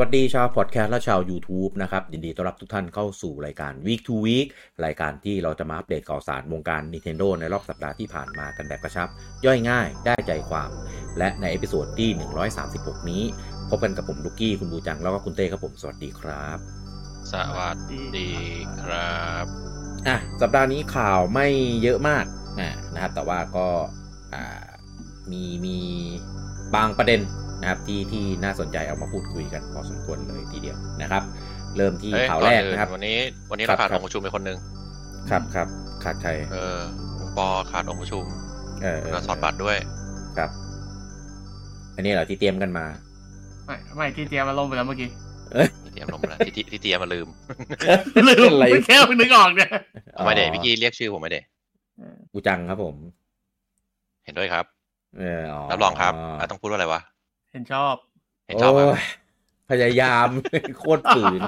วัสดีชาวพอดแคสต์และชาว YouTube นะครับ ยินดีต้อนรับทุกท่านเข้าสู่รายการ Week to Week รายการที่เราจะมาอัปเดตข่าวสารวงการ Nintendo ในรอบสัปดาห์ที่ผ่านมากันแบบกระชับ ย่อยง่ายได้ใจความ และใน episode ที่ 136 นี้ พบกันกับผมลูกกี้ คุณบูจัง แล้วก็คุณเต้ครับผม สวัสดีครับ สวัสดีครับอะสัปดาห์นี้ข่าวไม่เยอะมากอะนะครับแต่ว่าก็อ่ามีมี บางประเด็นนะครับที่ที่น่าสนใจเอามาพูดคุยกันพอสมควรเลยทีเดียวนะครับ เริ่มที่เอ้ยข่าวก่อนแรกอื่นะครับ วันนี้วันนี้ครัเราบขาดครัอบงค์ประชุมไปคนหนึ่งครับครับขาดใครเออลุงปอขาดองค์ประชุมเออเออแล้วสอดบัตรด้วยครับ อันนี้เหรอที่เตรียมกันมา ไม่ไม่ที่เตรียมมาลงไปแล้วเมื่อกี้ที่เตรียมลงมาแล้วที่ที่ที่เตรียมมาลืมลืมอะไรไม่แค่เพิ่งนึกออกเนี่ยทำไมเด็กพี่กี้เรียกชื่อผมไม่เด็กกูจังครับผม เห็นด้วยครับเอออ๋อ รับรองครับอะต้องพูดว่าอะไรวะ เห็นชอบ เห็นชอบครับโยพยายามโคตรฝืน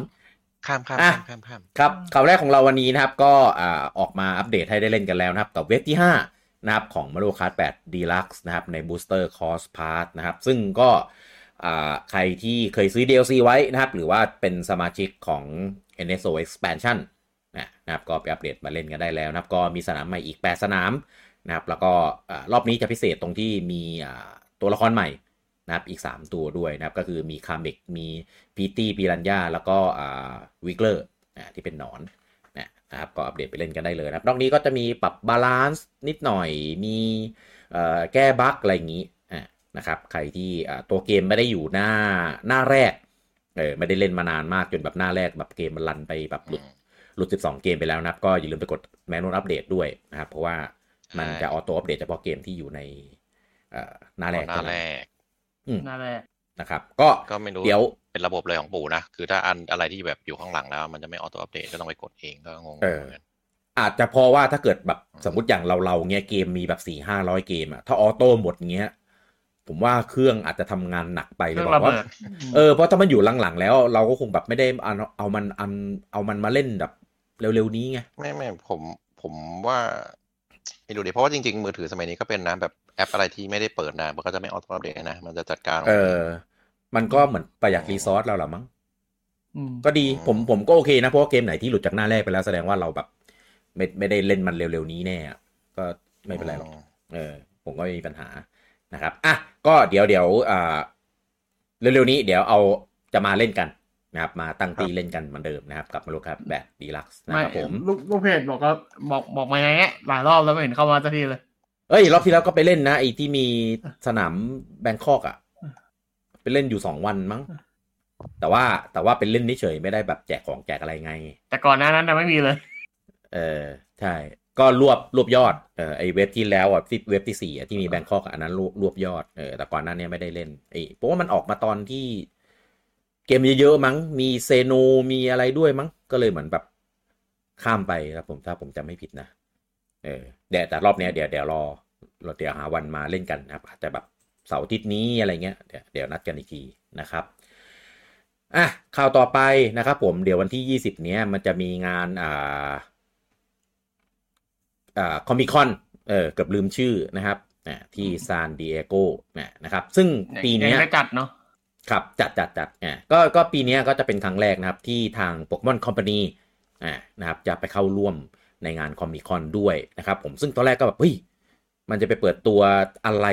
ข้ามข้ามอะข้ามข้ามข้ามครับข่าวแรกของเราวันนี้นะครับ ก็อ่าออกมาอัปเดตให้ได้เล่นกันแล้วนะครับ กับเว็บที่ 5 นะครับ ของ Mario Kart 8 Deluxe นะครับ ใน Booster Cost Pass นะครับ ซึ่งก็อ่าใครที่เคยซื้อ DLC ไว้นะครับ หรือว่าเป็นสมาชิกของ NSO Expansion นะนะครับก็ไปอัปเดตมาเล่นกันได้แล้วนะครับ ก็มีสนามใหม่อีก 8 สนาม นะครับ แล้วก็รอบนี้จะพิเศษตรงที่มีตัวละครใหม่นะครับอีก 3 ตัวด้วยนะครับ ก็คือมี Kamek มี Petey Piranha แล้วก็ Wiggler ที่เป็นหนอนนะครับก็อัปเดตไปเล่นกันได้เลยนะครับ นอกนี้ก็จะมีปรับ balance นิดหน่อยมีแก้ bug อะไรอย่างนี้นะครับ ใครที่ตัวเกมไม่ได้อยู่หน้าหน้าแรกเออไม่ได้เล่นมานานมากจนแบบหน้าแรกแบบเกมมันรันไปแบบหลุดหลุด 12 เกมไปแล้วนะครับ ก็อย่าลืมไปกดแมนนวลอัปเดตด้วยนะครับ เพราะว่า มันจะออโต้อัปเดตเฉพาะเกมที่อยู่ในเอ่อหน้าแรกหน้าแรกนั่นแหละนะครับ ก็ก็ไม่รู้เดี๋ยวเป็นระบบเลยของปู่นะ คือถ้าอันอะไรที่แบบอยู่ข้างหลังแล้ว มันจะไม่ออโต้อัปเดตก็ต้องไปกดเองก็งงๆเออเหมือนกันอาจจะเพราะว่าถ้าเกิดแบบสมมติอย่างเราเราเงี้ยเกมมีแบบสี่ห้าร้อยเกมอะถ้าออโต้หมดเงี้ยผมว่าเครื่องอาจจะทำงานหนักไปเคหรืรื่อองเปล่าระว่าเบิดเออเพราะถ้ามันอยู่หลังๆแล้ว เราก็คงแบบไม่ได้เอาเอามันอันเอามันมาเล่นแบบ เร็วๆนี้ไงไม่ไม่ผมผมว่า ไม่รู้ดิเพราะว่าจริงๆ มือถือสมัยนี้ก็เป็นนะแบบแอปอะไรที่ไม่ได้เปิดนานมันก็จะไม่ออโต้อัปเดตนะ มันจะจัดการ เออ มันก็เหมือนประหยัดรีซอสเราแหละมั้งมก็ดีผมผมก็โอเคนะ เพราะว่าเกมไหนที่หลุดจากหน้าแรกไปแล้วแสดงว่าเราแบบ ไม่ไม่ได้เล่นมันเร็วๆนี้แน่อะก็ไม่เป็นไรหรอกเออ ผมก็ไม่มีปัญหานะครับอะก็เดี๋ยวเดี๋ยวอ่าเร็วๆนี้เดี๋ยวเอาจะมาเล่นกัน นะครับมาตั้งตีเล่นกันเหมือนเดิมนะครับกับมาลูครับแบบดีลักซ์นะไม่ครับผมลูกลูกเพจบอกก็บอกบอกมาอย่างเงี้ยหลายรอบแล้วไม่เห็นเข้ามาสักทีเลยเอ้ยรอบที่แล้วก็ไปเล่นนะไอ้ที่มีสนามแบงคอกอะไปเล่นอยู่สองวันมั้งแต่ว่าแต่ว่าเป็นเล่นเฉยๆไม่ได้แบบแจกของแจกอะไรไง แต่ก่อนหน้านั้นน่ะไม่มีเลย เออใช่ ก็รวบรวบยอดเออไอเว็บที่แล้วอะที่เว็บที่สี่อะที่มีแบงคอกอันนั้นรวบรวบยอดเออแต่ก่อนหน้านี้ไม่ได้เล่นไอเพราะว่ามันออกมาตอนที่ เกมเยอะๆมั้ง มีเซโนมีอะไรด้วยมั้ง ก็เลยเหมือนแบบข้ามไปครับผมถ้าผมจำไม่ผิดนะ เออเดี๋ยวแต่รอบเนี้ยเดี๋ยวเดี๋ยวรอเราเดี๋ยวหาวันมาเล่นกันนะครับอาจจะแบบเสาร์อาทิตย์นี้อะไรเงี้ยเดี๋ยวเดี๋ยวนัดกันอีกทีนะครับอะข่าวต่อไปนะครับผมเดี๋ยววันที่ 20 เนี้ยมันจะมีงานอ่าอ่า Comic-Con เออเกือบลืมชื่อนะครับอ่าที่ซานดิเอโกนะครับ ซึ่งปีเนี้ยยังไม่จัดเนาะ ครับ จัดจัดจัดอ่าก็ก็ปีเนี้ยก็จะเป็นครั้งแรกนะครับ ที่ทาง Pokemon Company อ่านะครับจะไปเข้าร่วมในงาน Comic-Con ด้วยนะครับผมซึ่งตอนแรกก็แบบเฮ้ยมันจะไปเปิดตัวอะไร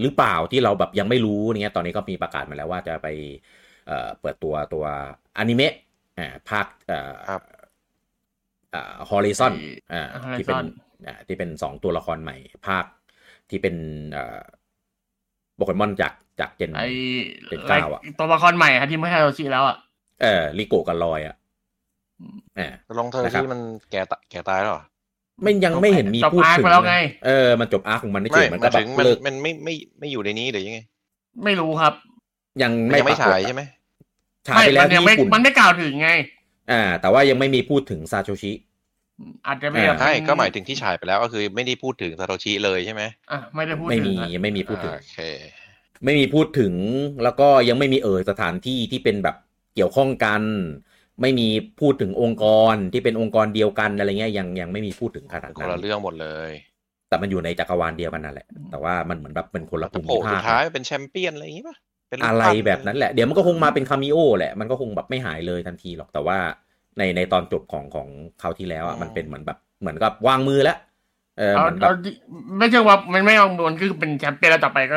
หรือเปล่าที่เราแบบยังไม่รู้เนี้ยตอนนี้ก็มีประกาศมาแล้วว่าจะไปเอ่อเปิดตัวตัวอนิเมะอ่าภาคเอ่อครับอ่าฮอริซอนอ่า Horizon ที่เป็นอ่าที่เป็นสองตัวละครใหม่ภาคที่เป็นเอ่อโปเกมอนจาก จากเจนไอเป็นเก้าอะตัวละครใหม่อะที่ไม่ให้เราชี้แล้วอะเออลิโกะกับลอยอะอืมเออลองเธอนะครับที่มันแก่ตะแก่ตายแล้วเหรอไม่ยังไม่เห็นมีจบพูดอาร์คถึงไปแล้วไงเออมันจบอาร์คของมันไม่ไม่เฉยมันหก็มายแบถึบงมันเลิกมันไม่ไม่ไม่อยู่ในนี้หรือยังไง ไม่รู้ครับ ยังมันไม่ยังไม่ปรากฏฉายใช่ไหมฉายไปแล้วมันยัที่ไม่ญี่ปุ่นมันไม่กล่าวถึงไง อ่า แต่ว่ายังไม่มีพูดถึงซาโชชิอาจจะไม่อ่าแบบใช่ก็หมายถึงที่ฉายไปแล้วก็คือไม่ได้พูดถึงซาโตชิเลยใช่ไหมอะไม่ได้พูดไม่ถึมีงอะยังไม่มีพูดถึงโอเค ไม่มีพูดถึงแล้วก็ยังไม่มีเอ่ยสถานที่ที่เป็นแบบเกี่ยวข้องกัน ไม่มีพูดถึงองค์กรที่เป็นองค์กรเดียวกันอะไรเงี้ยยังยังไม่มีพูดถึงขนาดคนนั้ละนเรื่องหมดเลย แต่มันอยู่ในจักรวาลเดียวกันนั่นแหละ แต่ว่ามันเหมือนแบบเป็นคนละจะภูโผล่มิสุภาดคท้ายเป็นแชมเปี้ยนอะไรอย่างงี้ป่ะเป็นอะไรปั้นแบบนั้นแหละ เดี๋ยวมันก็คงมาเป็นคามิโอแหละ มันก็คงแบบไม่หายเลยทันทีหรอกแต่ว่าในในตอนจบของของเขาวที่แล้วอะมันเป็นเหมือนแบบเหมือนกับวางมือแล้วเออเอาเหมือนแบเอาบไม่ใช่ว่ามันไม่เอามันคือเป็นแชมเปี้ยนแล้วต่อไปก็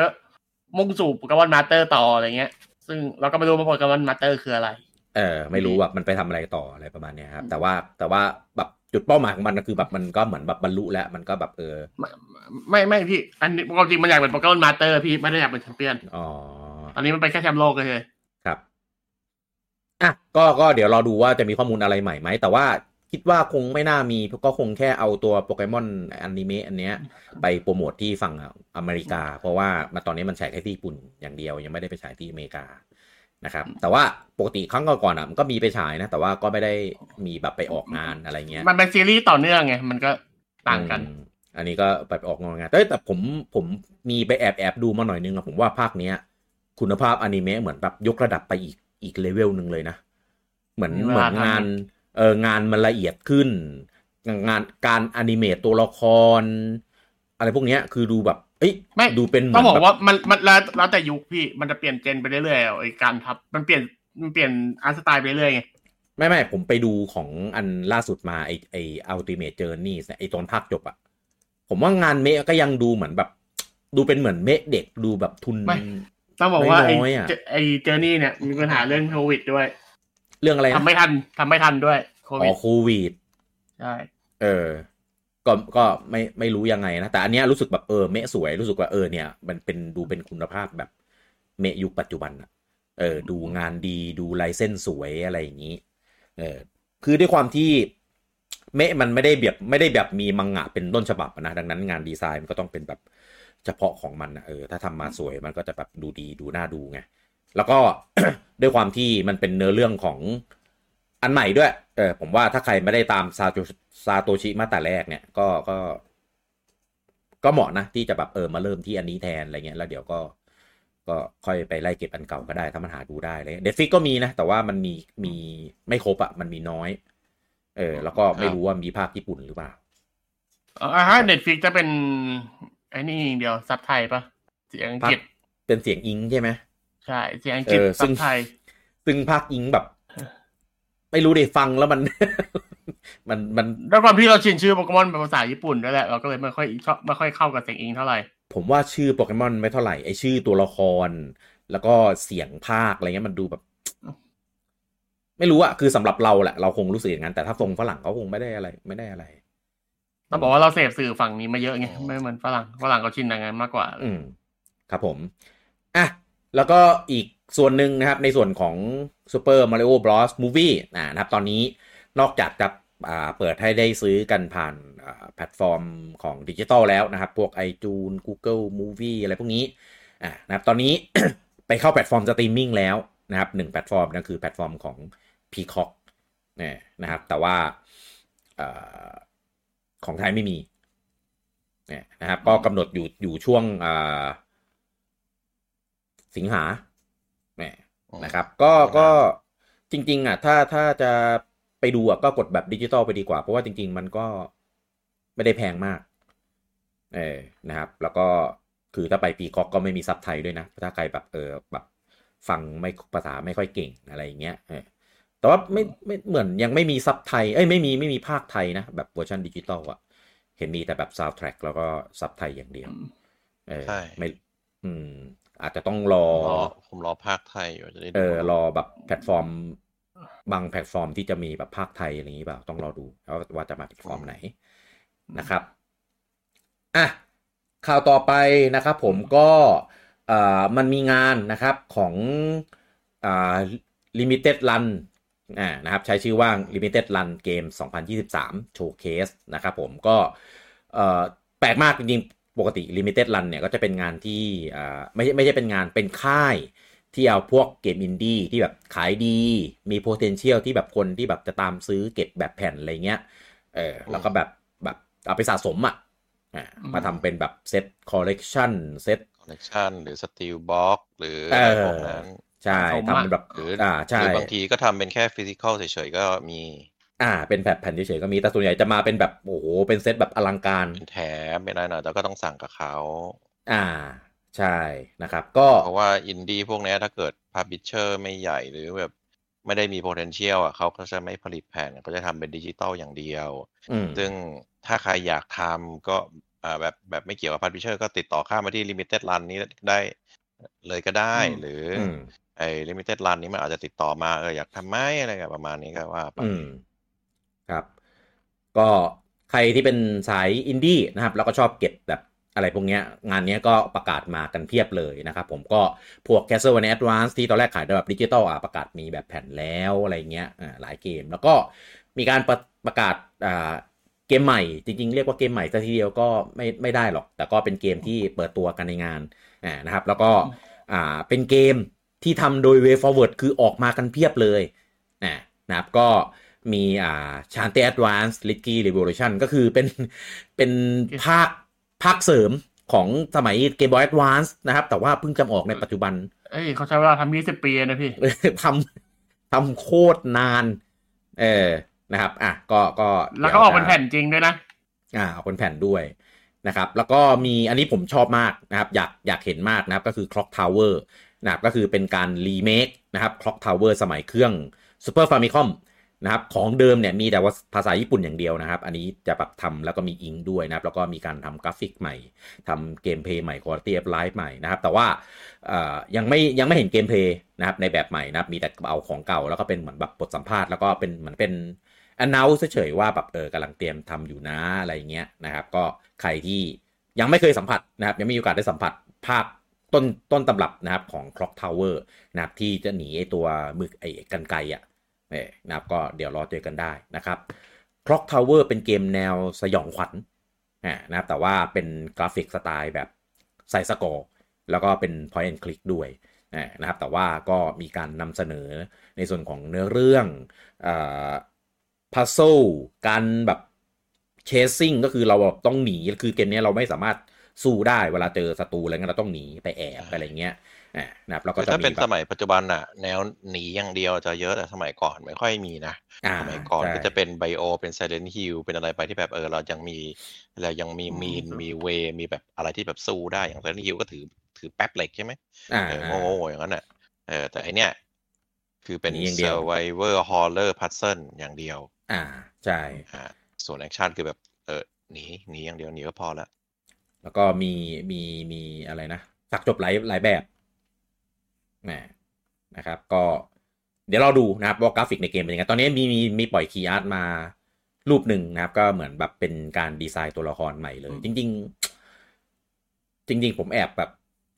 มุ่งสู่โปเกมอนมาสเตอร์ต่ออะไรเงี้ย ซึ่งเราก็ไม่รู้ว่าโปเกมอน Master คืออะไร เออ ไม่รู้แบบมันไปทำอะไรต่ออะไรประมาณเนี้ยครับ แต่ว่าแต่ว่าแบบจุดเป้าหมายของมันก็คือแบบมันก็เหมือนแบบบรรลุแล้วมันก็แบบเออ ไม่ไม่พี่ อันนี้ความจริงมันอยากเป็นโปเกมอน Master พี่ไม่ได้อยากเป็นแชมเปี้ยน อ๋อตอนนี้มันเป็นแค่แชมป์โลกเลยครับ อะก็ก็เดี๋ยวรอดูว่าจะมีข้อมูลอะไรใหม่ไหมแต่ว่า คิดว่าคงไม่น่ามีก็คงแค่เอาตัวโปเกมอนอนิเมะอันเนี้ย ไปโปรโมทที่ฝั่งอเมริกา เพราะว่ามาตอนนี้มันฉายแค่ที่ญี่ปุ่นอย่างเดียวยังไม่ได้ไปฉายที่อเมริกานะครับ แต่ว่าปกติครั้งก่อนๆอะมันก็มีไปฉายนะ แต่ว่าก็ไม่ได้มีแบบไปออกงานอะไรเงี้ย มันเป็นซีรีส์ต่อเนื่องไงมันก็ต่างกันอืมอันนี้ก็ไปออกงานแต่แต่ผมผมมีไปแอบแอบดูมาหน่อยนึงอะผมว่าภาคเนี้ย คุณภาพอนิเมะเหมือนแบบยกระดับไปอีกอีกเลเวลหนึ่งเลยนะ เหมือนมีเหมือนเวลาทำงานเอองานมันละเอียดขึ้น งานการอนิเมตตัวละคร อะไรพวกเนี้ยคือดูแบบ เอ้ยไม่ดูเป็นเหมืต้ออนงบอกแบบว่ามันมันแล้วแล้วแต่ยุคพี่มันจะเปลี่ยนเจนไปเรื่อยๆไอ้การทับมันเปลี่ยนมันเปลี่ยนอาร์ตสไตล์ไปเรื่อยไงไม่ไม่ผมไปดูของอันล่าสุดมาไอไออัลติเม e เจอร์นี่ไอตอนภาคจบอะผมว่างานเมะก็ยังดูเหมือนแบบ ดูเป็นเหมือนเมะเด็กดูแบบทุนไม่ต้องบอกว่าไอ้น้อยๆอะเจไอ้เจอร์นี่เนี่ยมีปัญหาเรื่องโควิดด้วย เรื่องอะไรทำนะไม่ทันทำไม่ทันด้วยโคอ๋วิอดโควิดใช่เออ ก็ก็ไม่ไม่รู้ยังไงนะแต่อันเนี้ยรู้สึกแบบเออเมะสวยรู้สึกว่าเออเนี่ย มันเป็นดูเป็นคุณภาพแบบ เมะยุคปัจจุบันอะเออ ดูงานดีดูลายเส้นสวยอะไรอย่างนี้ เออ คือด้วยความที่เมะมันไม่ได้แบบไม่ได้แบบมีมังงะเป็นต้นฉบับอะนะดังนั้นงานดีไซน์มันก็ต้องเป็นแบบเฉพาะของมันอะเออถ้าทำมาสวยมันก็จะแบบดูดีดูน่าดูไง แล้วก็ด้วยความที่มันเป็นเนื้อเรื่องของอันใหม่ด้วย เออผมว่าถ้าใครไม่ได้ตามซาโตซาโตชิมาแต่แรกเนี่ย ก็ก็ ก็เหมาะนะ ที่จะแบบเออมาเริ่มที่อันนี้แทนอะไรเงี้ยแล้วเดี๋ยวก็ ก็ค่อยไปไล่เก็บอันเก่าก็ได้ ถ้ามันหาดูได้เลยเดฟิกก็มีนะ แต่ว่ามันมีมีไม่ครบอะมันมีน้อย เออ แล้วก็ไม่รู้ว่ามีภาคญี่ปุ่นหรือเปล่าอ่าฮะเน็ตฟิกจะเป็นไอ้นี่อย่างเดียวซับไทยปะเสียงอังกฤษเป็นเสียงอิงใช่ไหม ใช่เสียงอังกฤษเออซึ่ซังบไทย ซึ่งภาคอิงแบบ ไม่รู้ดิฟังแล้วมัน มันมันด้วยความที่เราชินชื่อโปเกมอนเป็นภาษาญี่ปุ่นด้วยแหละเราก็เลยไม่ค่อยชอบไม่ค่อยเข้ากับเสียงอิงเท่าไหร่ ผมว่าชื่อโปเกมอนไม่เท่าไหร่ไอชื่อตัวละคร แล้วก็เสียงภาคอะไรเงี้ยมันดูแบบ ไม่รู้อะคือสำหรับเราแหละเราคงรู้สึกอย่างนั้นแต่ถ้าทรงฝรั่งเขาคงไม่ได้อะไร ไม่ได้อะไรต้องบอกว่าเราเสพสื่อฝั่งนี้มาเยอะไงไม่เหมือนฝรั่งฝรั่งเขาชินอย่างนั้นมากกว่า อืมครับผมอะ แล้วก็อีกส่วนหนึ่งนะครับในส่วนของ Super Mario Bros. Movie อ่นะครับ ตอนนี้นอกจากจะเปิดให้ได้ซื้อกันผ่านแพลตฟอร์มของดิจิตอลแล้วนะครับ พวก iTunes Google Movie อะไรพวกนี้นะครับ ตอนนี้ ไปเข้าแพลตฟอร์มสตรีมมิ่งแล้วนะครับหนึ่งแพลตฟอร์มนั่นคือแพลตฟอร์มของ Peacock นะครับ แต่ว่าอของไทยไม่มีนะครับ ก็กำหนดอยู่อยู่ช่วงอ สิงหาเนี่ยนะครับ ก็ก็จริง ๆ อะ ถ้าถ้าจะไปดูอะก็กดแบบดิจิตอลไปดีกว่า เพราะว่าจริง ๆ มันก็ไม่ได้แพงมาก เออนะครับ แล้วก็คือถ้าไปปีคอกก็ไม่มีซับไทยด้วยนะ ถ้าใครแบบเออแบบฟังไม่ภาษาไม่ค่อยเก่งอะไรอย่างเงี้ยเออแต่ว่าไม่ไม่เหมือนยังไม่มีซับไทย เอ้ยไม่มีไม่มีภาคไทยนะ แบบเวอร์ชันดิจิตอลอะ เห็นมีแต่แบบซาวด์แทร็กแล้วก็ซับไทยอย่างเดียว เออใช่ไม่ อืม อาจจะต้องรอรอผมรอพากย์ไทยอยู่จะได้ดูเออรอแบบแพลตฟอร์ม บางแพลตฟอร์มที่จะมีแบบพากย์ไทยอะไรอย่างนี้เปล่าต้องรอดูว่าว่าจะมาแพลตฟอร์มไหนนะครับอะข่าวต่อไปนะครับผมก็เอ่อมันมีงานนะครับของอ่า limited run อ่านะครับใช้ชื่อว่า limited run game 2023 showcase นะครับผมก็เอ่อแปลกมากจริงๆ ปกติ limited run เนี่ยก็จะเป็นงานที่อ่าไม่ใช่ไม่ใช่เป็นงานเป็นค่ายที่เอาพวกเกมอินดี้ที่แบบขายดี มี potential ที่แบบคนที่แบบจะตามซื้อเก็บแบบแผ่นอะไรเงี้ย เออแล้วก็แบบแบบเอาไปสะสมอะอ่าอืมมาทำเป็นแบบเซตคอลเลกชันเซตคอลเลกชันหรือ steelbook หรือเอออะไรพวกนั้น ใช่สะสมทำอะเป็นแบบหรืออ่าใช่หรือบางทีก็ทำเป็นแค่ physical เฉยๆก็มี อ่า เป็นแบบแผ่นเฉยๆก็มี แต่ส่วนใหญ่จะมาเป็นแบบโอ้โหเป็นเซตแบบอลังการเป็นแถมเป็นอะไรหน่อยแต่ก็ต้องสั่งกับเขา อ่า ใช่นะครับ ก็เพราะว่าอินดี้พวกเนี้ยถ้าเกิด publisher ไม่ใหญ่หรือแบบไม่ได้มี potential อะเขาก็จะไม่ผลิตแผ่นก็จะทำเป็นดิจิตอลอย่างเดียวอืมซึ่งถ้าใครอยากทำก็อ่าแบบแบบไม่เกี่ยวกับพับบิเชอร์ก็ติดต่อข้ามมาที่ limited run นี้ได้เลยก็ได้อืมหรืออืมไอ้ limited run นี้มันอาจจะติดต่อมาเอออยากทำไหมอะไรแบบประมาณนี้ก็ว่าไปอืม ครับ ก็ใครที่เป็นสายอินดี้นะครับ แล้วก็ชอบเก็บแบบอะไรพวกนี้งานนี้ก็ประกาศมากันเพียบเลยนะครับผมก็พวก Castlevania Advance ที่ตอนแรกขายแบบดิจิตอลอะประกาศมีแบบแผ่นแล้วอะไรเงี้ยหลายเกม แล้วก็มีการประประกาศอ่าเกมใหม่จริงๆ เรียกว่าเกมใหม่ซะทีเดียวก็ไม่ไม่ได้หรอก แต่ก็เป็นเกมที่เปิดตัวกันในงานนะครับ แล้วก็อ่าเป็นเกมที่ทำโดย Way Forward คือออกมากันเพียบเลยนะครับก็ มีอ่า Chante Advance l i g g y Revolution ก็คือเป็นเป็นภาคภาคเสริมของสมัย Game Boy Advance นะครับ แต่ว่าเพิ่งจะออกในปัจจุบัน เอ้ยเขาใช้เวลาทำยี่สิบปีนะพี่ทำทำโคตรนาน เออนะครับอะก็ก็แล้วก็ออกเป็นแผ่นจริงด้วยนะ อ่าออกเป็นแผ่นด้วยนะครับ แล้วก็มีอันนี้ผมชอบมากนะครับ อยากอยากเห็นมากนะครับ ก็คือ Clock Tower นะครับก็คือเป็นการรีเมคนะครับ Clock Tower สมัยเครื่อง Super Famicom นะครับของเดิมเนี่ยมีแต่ว่าภาษาญี่ปุ่นอย่างเดียวนะครับ อันนี้จะแบบทำแล้วก็มีอิงด้วยนะครับ แล้วก็มีการทำกราฟิกใหม่ทำ gameplay ใหม่ Quality of Life ใหม่นะครับ แต่ว่ายังไม่ยังไม่เห็น gameplay นะครับในแบบใหม่นะครับ มีแต่เอาของเก่าแล้วก็เป็นเหมือนแบบบทสัมภาษณ์แล้วก็เป็นเหมือนเป็น announce เฉยๆว่าแบบเออกำลังเตรียมทำอยู่นะอะไรเงี้ยนะครับ ก็ใครที่ยังไม่เคยสัมผัสนะครับ ยังไม่มีโอกาสได้สัมผัสภาคต้นต้นตำรับนะครับของ Clock Tower นะครับที่จะหนีไอตัวมือไอ้กรรไกรอะ เออนะครับก็เดี๋ยวรอเจอกันได้นะครับ Clock Tower เป็นเกมแนวสยองขวัญนะครับแต่ว่าเป็นกราฟิกสไตล์แบบ side-scroll แล้วก็เป็น point and click ด้วยนะครับแต่ว่าก็มีการนำเสนอในส่วนของเนื้อเรื่องอะ puzzle การแบบ chasing ก็คือเราต้องหนี คือเกมนี้เราไม่สามารถสู้ได้เวลาเจอศัตรูอะไรเงี้ยเราต้องหนีไปแอบไปอะไรเงี้ย นะครับแล้วก็คือจะถ้ามีเป็นแบสบมัยปัจจุบันอะแนวหนีอย่างเดียวจะเยอะแต่สมัยก่อนไม่ค่อยมีนะอ่าสมัยก่อนใช่ก็จะเป็นไบโอเป็น Silent Hill เป็นอะไรไปที่แบบเออเรายังมีเรายังมีอืมมีนมีเวมีแบบอะไรที่แบบสู้ได้อย่าง Silent Hill ก็ถือถือแป๊บเหล็กใช่ไหมอ่าเออโง่ๆอย่างนั้นอะเออแต่อันเนี้ยคือเป็นหนีอย่างเดียว survivor horror puzzle อย่างเดียว อ่าใช่อ่าส่วน action คือแบบเออหนีหนีอย่างเดียวหนีก็พอละแล้วก็มีมีมีอะไรนะสักจบหลายหลายแบบแหม นะครับ ก็เดี๋ยวเราดูนะครับว่ากราฟิกในเกมเป็นยังไง ตอนนี้มีมีมีปล่อย key art มารูปหนึ่งนะครับ ก็เหมือนแบบเป็นการดีไซน์ตัวละครใหม่เลย จริง ๆ จริง ๆ ผมแอบแบบ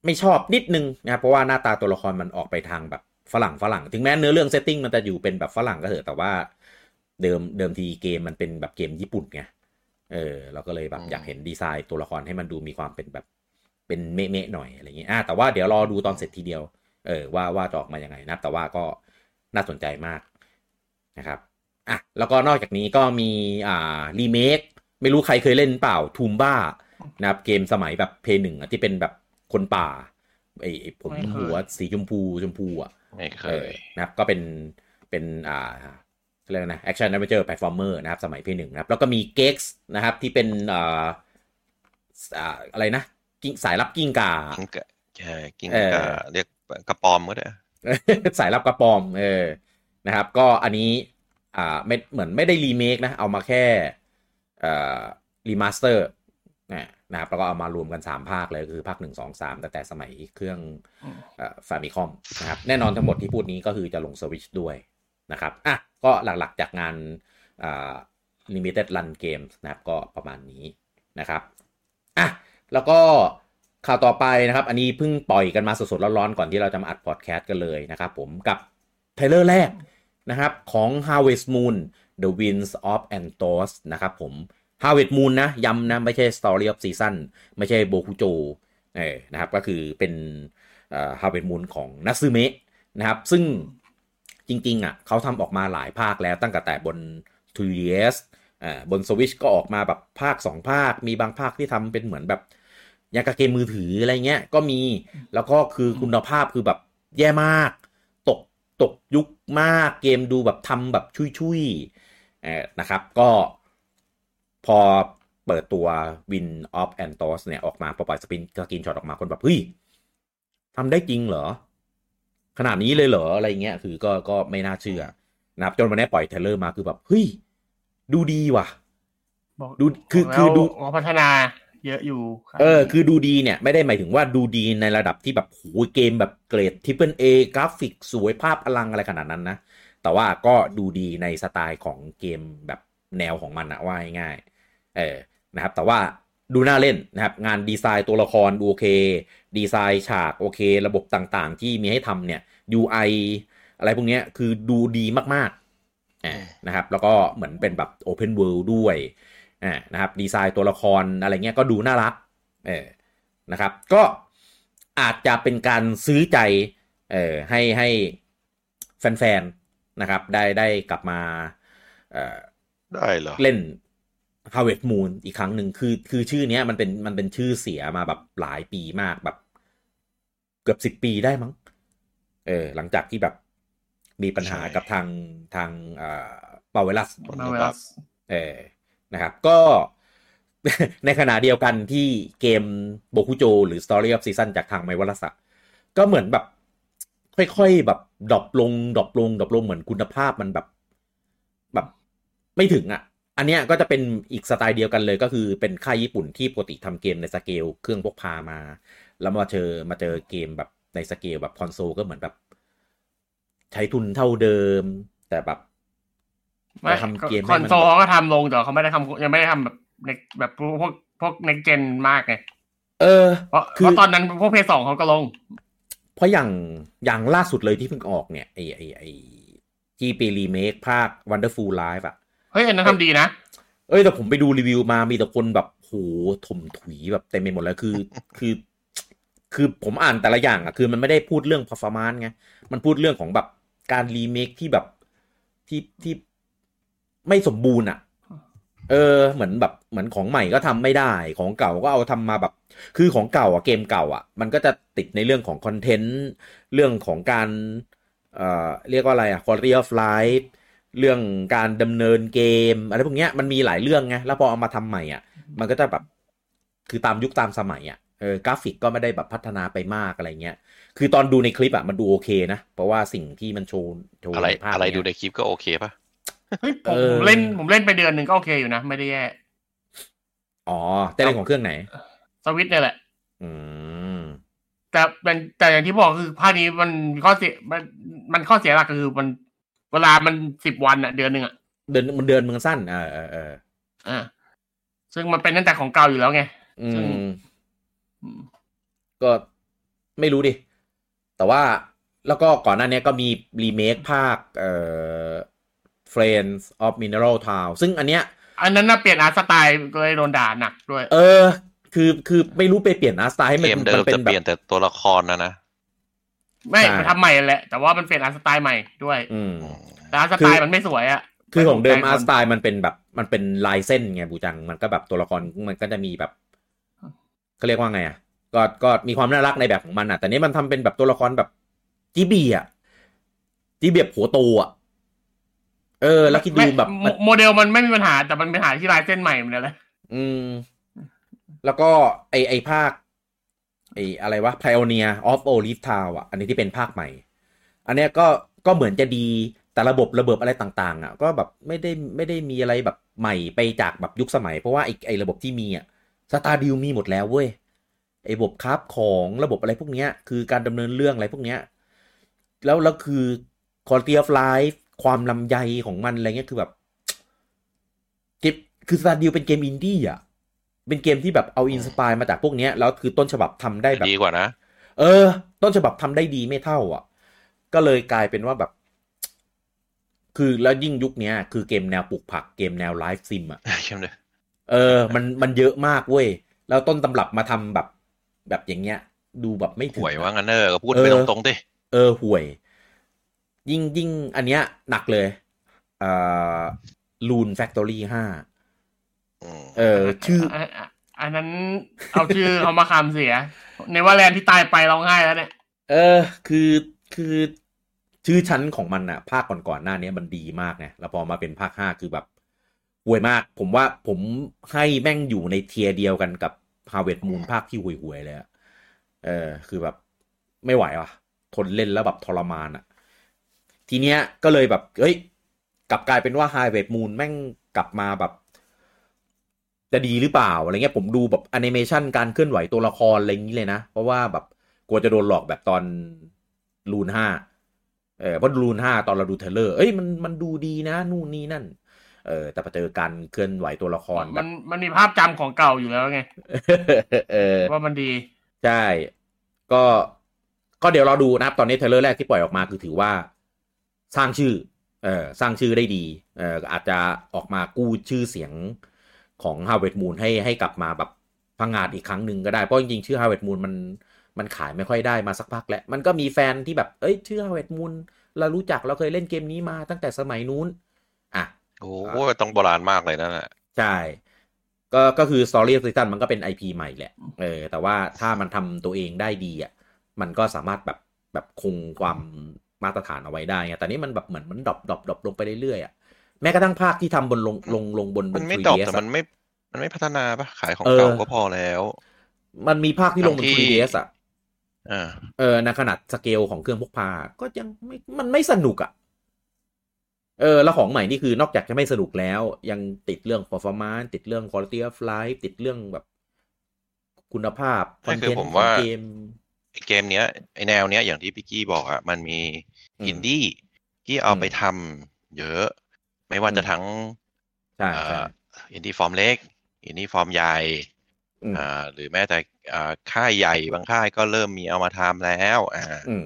ไม่ชอบนิดนึงนะครับ เพราะว่าหน้าตาตัวละครมันออกไปทางแบบฝรั่งฝรั่ง ถึงแม้เนื้อเรื่อง setting มันจะอยู่เป็นแบบฝรั่งก็เถอะแต่ว่าเดิมเดิมทีเกมมันเป็นแบบเกมญี่ปุ่นไงเออเราก็เลยแบบอยากเห็นดีไซน์ตัวละครให้มันดูมีความเป็นแบบเป็นเมะๆหน่อยอะไรอย่างงี้อะแต่ว่าเดี๋ยวรอดูตอนเสร็จทีเดียว เออว่าว่าจะออกมายังไงนะแต่ว่าก็น่าสนใจมากนะครับอะแล้วก็นอกจากนี้ก็มีอ่ารีเมคไม่รู้ใครเคยเล่นเปล่าทูมบ้านะครับเกมสมัยแบบเพย์หนึ่งอะที่เป็นแบบคนป่าไอ้ไอ้ผมไม่เคยหัวสีชมพูชมพูอะไม่เคเออยนะครับก็เป็นเป็นอ่าเรียกว่านะ action adventure platformer นะครับสมัยเพลย์หนึ่งนะครับแล้วก็มี Gex นะครับที่เป็นอ่าอ่าอะไรนะกิ้งสายลับกิ้งก่ากิ้งกะเออกิ้งเออกาเรียก กระปอมก็ได้สายลับกระปอม เออ นะครับ ก็อันนี้ อ่าไม่เหมือนไม่ได้รีเมคนะ เอามาแค่เอ่อ remaster นะครับแล้วก็เอามารวมกัน 3 ภาคเลย คือภาค 1 2 3 แต่แต่สมัยเครื่องอืมเอ่อ Famicomนะครับ แน่นอนทั้งหมดที่พูดนี้ก็คือจะลงสวิชด้วยนะครับ อะ ก็หลักๆจากงานอ่า limited run games นะครับ ก็ประมาณนี้นะครับ อะ แล้วก็ ข่าวต่อไปนะครับ อันนี้เพิ่งปล่อยกันมาสดๆร้อนๆก่อนที่เราจะมาอัดพอดแคสต์กันเลยนะครับผมกับเทเลอร์แรกนะครับของ Harvest Moon The Winds of Antos นะครับผม Harvest Moon นะย้ำนะ ไม่ใช่ Story of Season ไม่ใช่โบคุโจเออนะครับก็คือเป็นเอ่อ Harvest Moon ของนัซึเมะนะครับ ซึ่งจริงๆอะเขาทำออกมาหลายภาคแล้วตั้งแต่บน 3DS อ่าบน Switch ก็ออกมาแบบภาค 2 ภาค มีบางภาคที่ทำเป็นเหมือนแบบ ย่างกับเกมมือถืออะไรเงี้ยก็มีแล้วก็คือคุณภาพคือแบบแย่มาก ตกตกยุคมากเกมดูแบบทำแบบชุยๆเออนะครับ ก็พอเปิดตัว Winds of Anthos เนี่ยออกมาพอปล่อย screenshot ออกมาคนแบบเฮ้ยทำได้จริงเหรอ ขนาดนี้เลยเหรอ อะไรเงี้ยคือก็ก็ไม่น่าเชื่อนะครับจนวันนี้ปล่อย trailer มาคือแบบเฮ้ยดูดีว่ะบอกดูคือแล้วคือดูว่าพัฒนา เยอะอยู่ครับเออคือดูดีเนี่ย ไม่ได้หมายถึงว่าดูดีในระดับที่แบบโหเกมแบบเกรด triple A กราฟิกสวยภาพอลังอะไรขนาดนั้นนะ แต่ว่าก็ดูดีในสไตล์ของเกมแบบแนวของมันอะว่าง่ายๆเออนะครับ แต่ว่าดูน่าเล่นนะครับ งานดีไซน์ตัวละครดูโอเค ดีไซน์ฉากโอเค ระบบต่างๆ ที่มีให้ทำเนี่ย UI อะไรพวกเนี้ยคือดูดีมากๆอ่านะครับ แล้วก็เหมือนเป็นแบบ Open World ด้วย อ่านะครับดีไซน์ตัวละครอะไรเงี้ยก็ดูน่ารักเออนะครับก็อาจจะเป็นการซื้อใจเออให้ให้แฟนๆนะครับได้ได้กลับมาเอ่อได้เหรอเล่น Harvest Moon อีกครั้งหนึ่งคือคือชื่อเนี้ยมันเป็นมันเป็นชื่อเสียมาแบบหลายปีมากแบบเกือบสิบปีได้มั้ง เออ หลังจากที่แบบมีปัญหาใช่กับทางทางเอ่อเปาเวลัสมาเวลาเออ นะครับ ก็ในขณะเดียวกันที่เกมโบคุโจ หรือ Story of Season จากทาง Marvelous อะก็เหมือนแบบ ค่อยๆแบบ drop ลง drop ลง drop ลงเหมือนคุณภาพมันแบบ แบบไม่ถึงอะอันเนี้ยก็จะเป็นอีกสไตล์เดียวกันเลยก็คือเป็นค่ายญี่ปุ่นที่ปกติทำเกมในสเกลเครื่องพกพามา แล้วมาเจอมาเจอเกมแบบในสเกลแบบคอนโซลก็เหมือนแบบ ใช้ทุนเท่าเดิม แต่แบบ ไม่ทำเกมคให้อนมันโซลเขาก็ทำลงแต่เขาไม่ได้ทำยังไม่ได้ทำแบบในแบบพวกพวกในเจนมากไงเออเพราะคือเพราะตอนนั้นพวกเพย์สองเขาก็ลง เพราะอย่างอย่างล่าสุดเลยที่เพิ่งออกเนี่ยไอไอไอที่ปีรีเมคภาค Wonderful Life อะเฮ้ยอันนั้นทำดีนะ เอ้ยแต่ผมไปดูรีวิวมามีแต่คนแบบโหถมถุยแบบเต็มไปหมดแล้วคือคือ คือผมอ่านแต่ละอย่างอะคือมันไม่ได้พูดเรื่อง performance ไง มันพูดเรื่องของแบบการรีเมคที่แบบที่ที่ ไม่สมบูรณ์อะเออ เหมือนแบบเหมือนของใหม่ก็ทำไม่ได้ ของเก่าก็เอาทำมาแบบ คือของเก่าอะเกมเก่าอะมันก็จะติดในเรื่องของ content เรื่องของการเอ่อเรียกว่าอะไรอะ quality of life เรื่องการดำเนินเกมอะไรพวกเนี้ยมันมีหลายเรื่องไงแล้วพอเอามาทำใหม่อะ มันก็จะแบบคือตามยุคตามสมัยอะเออกราฟิกก็ไม่ได้แบบพัฒนาไปมากอะไรเงี้ย คือตอนดูในคลิปอะมันดูโอเคนะ เพราะว่าสิ่งที่มันโชว์โชว์อะไรในภาพอะไรเนี้ยดูในคลิปก็โอเคป่ะ เฮ้ยผมเออผมเล่นผมเล่นไปเดือนหนึ่งก็โอเคอยู่นะ ไม่ได้แย่ อ๋อ แต่เล่นของเครื่องไหน สวิตช์เนี่ยแหละ อืม แต่เป็นแต่อย่างที่บอกคือภาคนี้มันข้อเสียมันมันข้อเสียหลักก็คือมันเวลามันสิบวันอะเดือนหนึ่งอะเดินมันเดินเมืองสั้นเออเออเอออ่าซึ่งมันเป็นตั้งแต่ของเก่าอยู่แล้วไงอืซึ่งมอืมก็ไม่รู้ดิ แต่ว่าแล้วก็ก่อนหน้านี้ก็มีรีเมคภาค เอ่อ Friends of Mineral Town ซึ่งอันเนี้ย อันนั้นน่ะเปลี่ยนอาร์ตสไตล์เลยโดนด่าหนักด้วย เออ คือคือไม่รู้ไปเปลี่ยนอาร์ตสไตล์ให้มันเกมเดิมนเป็นจะแบเปลี่ยนบแต่ตัวละครนะนะ ไม่ใช่มันทำใหม่แหละ แต่ว่ามันเปลี่ยนอาร์ตสไตล์ใหม่ด้วย อืมแต่อาร์ตสไตล์มันไม่สวยอะคือของเดิมไถูกใจอาร์ตคนสไตล์มันเป็นแบบมันเป็นลายเส้นไงบูจังมันก็แบบตัวละครมันก็จะมีแบบเขาเรียกว่าไงอะก็ก็มีความน่ารักในแบบของมันอะ แต่นี้มันทำเป็นแบบตัวละครแบบจีบีอะจีบีแบบหัวโตอะ เออ แล้วคิดดูไม่แบบโมโมเดลมันไม่มีปัญหา แต่มันเป็นปัญหาที่ลายเส้นใหม่มันเลยอืม แล้วก็ไอไอภาคไออะไรวะ Pioneer of Olive Town อะ อันนี้ที่เป็นภาคใหม่ อันเนี้ยก็ก็เหมือนจะดีแต่ระบบระเบิดอะไรต่าง ๆ อะ ก็แบบไม่ได้ไม่ได้มีอะไรแบบใหม่ไปจากแบบยุคสมัย เพราะว่าไอไอระบบที่มีอะ Stardew มีหมดแล้วเว้ยไอระบบ craft ของระบบอะไรพวกเนี้ย คือการดำเนินเรื่องอะไรพวกเนี้ย แล้วแล้วคือ quality of life ความลำไยของมันอะไรเงี้ยคือแบบเกมคือ Stardew เป็นเกมอินดี้อะ เป็นเกมที่แบบเอา inspire มาจากพวกเนี้ยแล้วคือต้นฉบับทำได้แบบดีกว่านะ เออ ต้นฉบับทำได้ดีไม่เท่า อะ ก็เลยกลายเป็นว่าแบบ คือแล้วยิ่งยุคเนี้ย คือเกมแนวปลูกผักเกมแนวไลฟ์ซิมอะเกมเลยเออ มันมันเยอะมากเว้ยแล้วต้นตำรับมาทำแบบ แบบอย่างเงี้ย ดูแบบไม่ถึห่งวยอะว่างั้นเนอะก็พูดเออไปตรงๆดิเออห่วย ยิ่งยิ่งอันเนี้ยหนักเลยอ่าลูนแฟคทอรี่ห้าอืมเออชื่อนนอันนั้นเอาชื่อเขามาคำเสีย ในว่าแลนด์ที่ตายไปร้องไห้แล้วเนี่ย เออ คือคือชื่อชั้นของมันอะภาคก่อนๆหน้านี้มันดีมากไงแล้วพอมาเป็นภาคห้าคือแบบห่วยมาก ผมว่าผมให้แม่งอยู่ใน tier เดียวกันกับ Harvest Moon ภาคที่ห่วยๆเลยอะเออ คือแบบไม่ไหวว่ะ ทนเล่นแล้วแบบทรมานอะ ทีเนี้ยก็เลยแบบเฮ้ยกลับกลายเป็นว่า Harvest Moon แม่งกลับมาแบบ จะดีหรือเปล่าอะไรเงี้ยผมดูแบบแอนิเมชันการเคลื่อนไหวตัวละครอะไรอย่างนี้เลยนะ เพราะว่าแบบกลัวจะโดนหลอกแบบตอน Rune ห้าเออเพราะ Rune ห้าตอนเราดู trailer เอ้ยมันมันดูดีนะ นู่นนี่นั่น เออ แต่พอเจอการเคลื่อนไหวตัวละครแบมับนมันมีภาพจำของเก่าอยู่แล้วไงเออว่ามันดี ใช่ ก็ก็เดี๋ยวเราดูนะครับ ตอนนี้ trailer แรกที่ปล่อยออกมาคือถือว่า สร้างชื่อเออสร้างชื่อได้ดีเอออาจจะออกมากู้ชื่อเสียงของ Harvest Moon ให้ให้กลับมาแบบพังงาดอีกครั้งหนึ่งก็ได้ เพราะจริงๆ ชื่อ Harvest Moon มันมันขายไม่ค่อยได้มาสักพักแล้ว มันก็มีแฟนที่แบบ เอ้ย ชื่อ Harvest Moon เรารู้จักเราเคยเล่นเกมนี้มาตั้งแต่สมัยนู้น อะ โอ้โหต้องโบราณมากเลยนั่นแหละใช่ ก็ก็คือ Story of Titan มันก็เป็น IP ใหม่แหละ เออ แต่ว่าถ้ามันทำตัวเองได้ดีอะ มันก็สามารถแบบแบบคงความ มาตรฐานเอาไว้ได้ไงแต่นี้มันแบบเหมือนมัน drop drop drop ลงไปเรื่อยๆอะแม้กระทั่งภาคที่ทำบนลงลงลงบนบมันนไม่ 3DS drop แต่อะมันไม่มันไม่พัฒนาปะขายของเออเก่าก็พอแล้ว มันมีภาคที่ลงบนทั้งที่ 3DS อะอ่าเออในขนาดสเกลของเครื่องพกพา ก็ยังไม่มันไม่สนุกอะเออแล้วของใหม่นี่คือนอกจากจะไม่สนุกแล้ว ยังติดเรื่อง performance ติดเรื่อง quality of life ติดเรื่องแบบ คุณภาพไม่คือ content ผมว่าของเกมไอ้ เกมเนี้ยไอแนวเนี้ยอย่างที่พี่กี้บอกอะมันมีอืมอินดี้ที่เอาอืมไปทำเยอะ ไม่ว่าจะอืมทั้งใช่เอ่ใช่ออินดี้ฟอร์มเล็ก อินดี้ฟอร์มใหญ่อืมอ่าหรือแม้แต่อ่าค่ายใหญ่บางค่ายก็เริ่มมีเอามาทำแล้วอ่าอืม